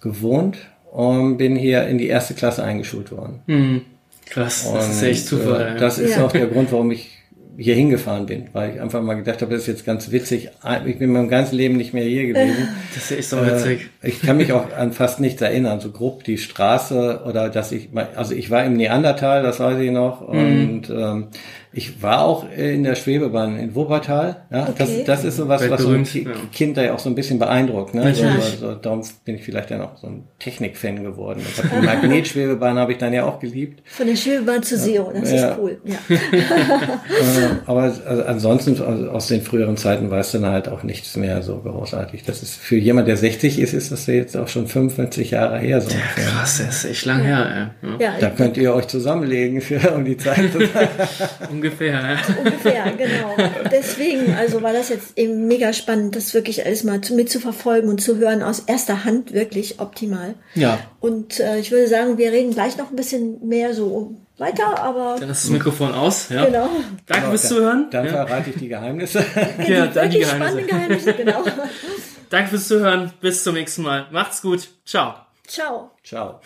gewohnt und bin hier in die erste Klasse eingeschult worden. Mhm. Krass, und, das ist echt Zufall. Äh, das ist ja. auch der Grund, warum ich hier hingefahren bin, weil ich einfach mal gedacht habe, das ist jetzt ganz witzig. Ich bin mein ganzes Leben nicht mehr hier gewesen. Das ist so witzig. Äh, ich kann mich auch an fast nichts erinnern, so grob die Straße oder dass ich, also ich war im Neandertal, das weiß ich noch, mhm. und ähm, ich war auch in der Schwebebahn in Wuppertal. Ja, okay. das, das ist so was, was so ein Kind da ja auch so ein bisschen beeindruckt. Ne? So, also, darum bin ich vielleicht dann auch so ein Technik-Fan geworden. Die Magnetschwebebahn habe ich dann ja auch geliebt. Von der Schwebebahn zu SEO, das ja. ist cool. Ja. Äh, aber also ansonsten aus den früheren Zeiten weiß dann halt auch nichts mehr so großartig. Das ist für jemand, der 60 ist, ist das jetzt auch schon 55 Jahre her. So ja, krass, das ist echt lang her. Ey. Ja. Da könnt ihr euch zusammenlegen für um die Zeit. Ungefähr, ja. Ungefähr, genau. Deswegen, also war das jetzt eben mega spannend, das wirklich alles mal zu, mitzuverfolgen und zu hören aus erster Hand wirklich optimal. Ja. Und äh, ich würde sagen, wir reden gleich noch ein bisschen mehr so weiter, aber. Dann ist das Mikrofon aus, ja. Genau. Danke genau, fürs Zuhören. Dann ja. verrate ich die Geheimnisse. ja, dann die Geheimnisse. Geheimnisse genau. Danke fürs Zuhören. Bis zum nächsten Mal. Macht's gut. Ciao. Ciao. Ciao.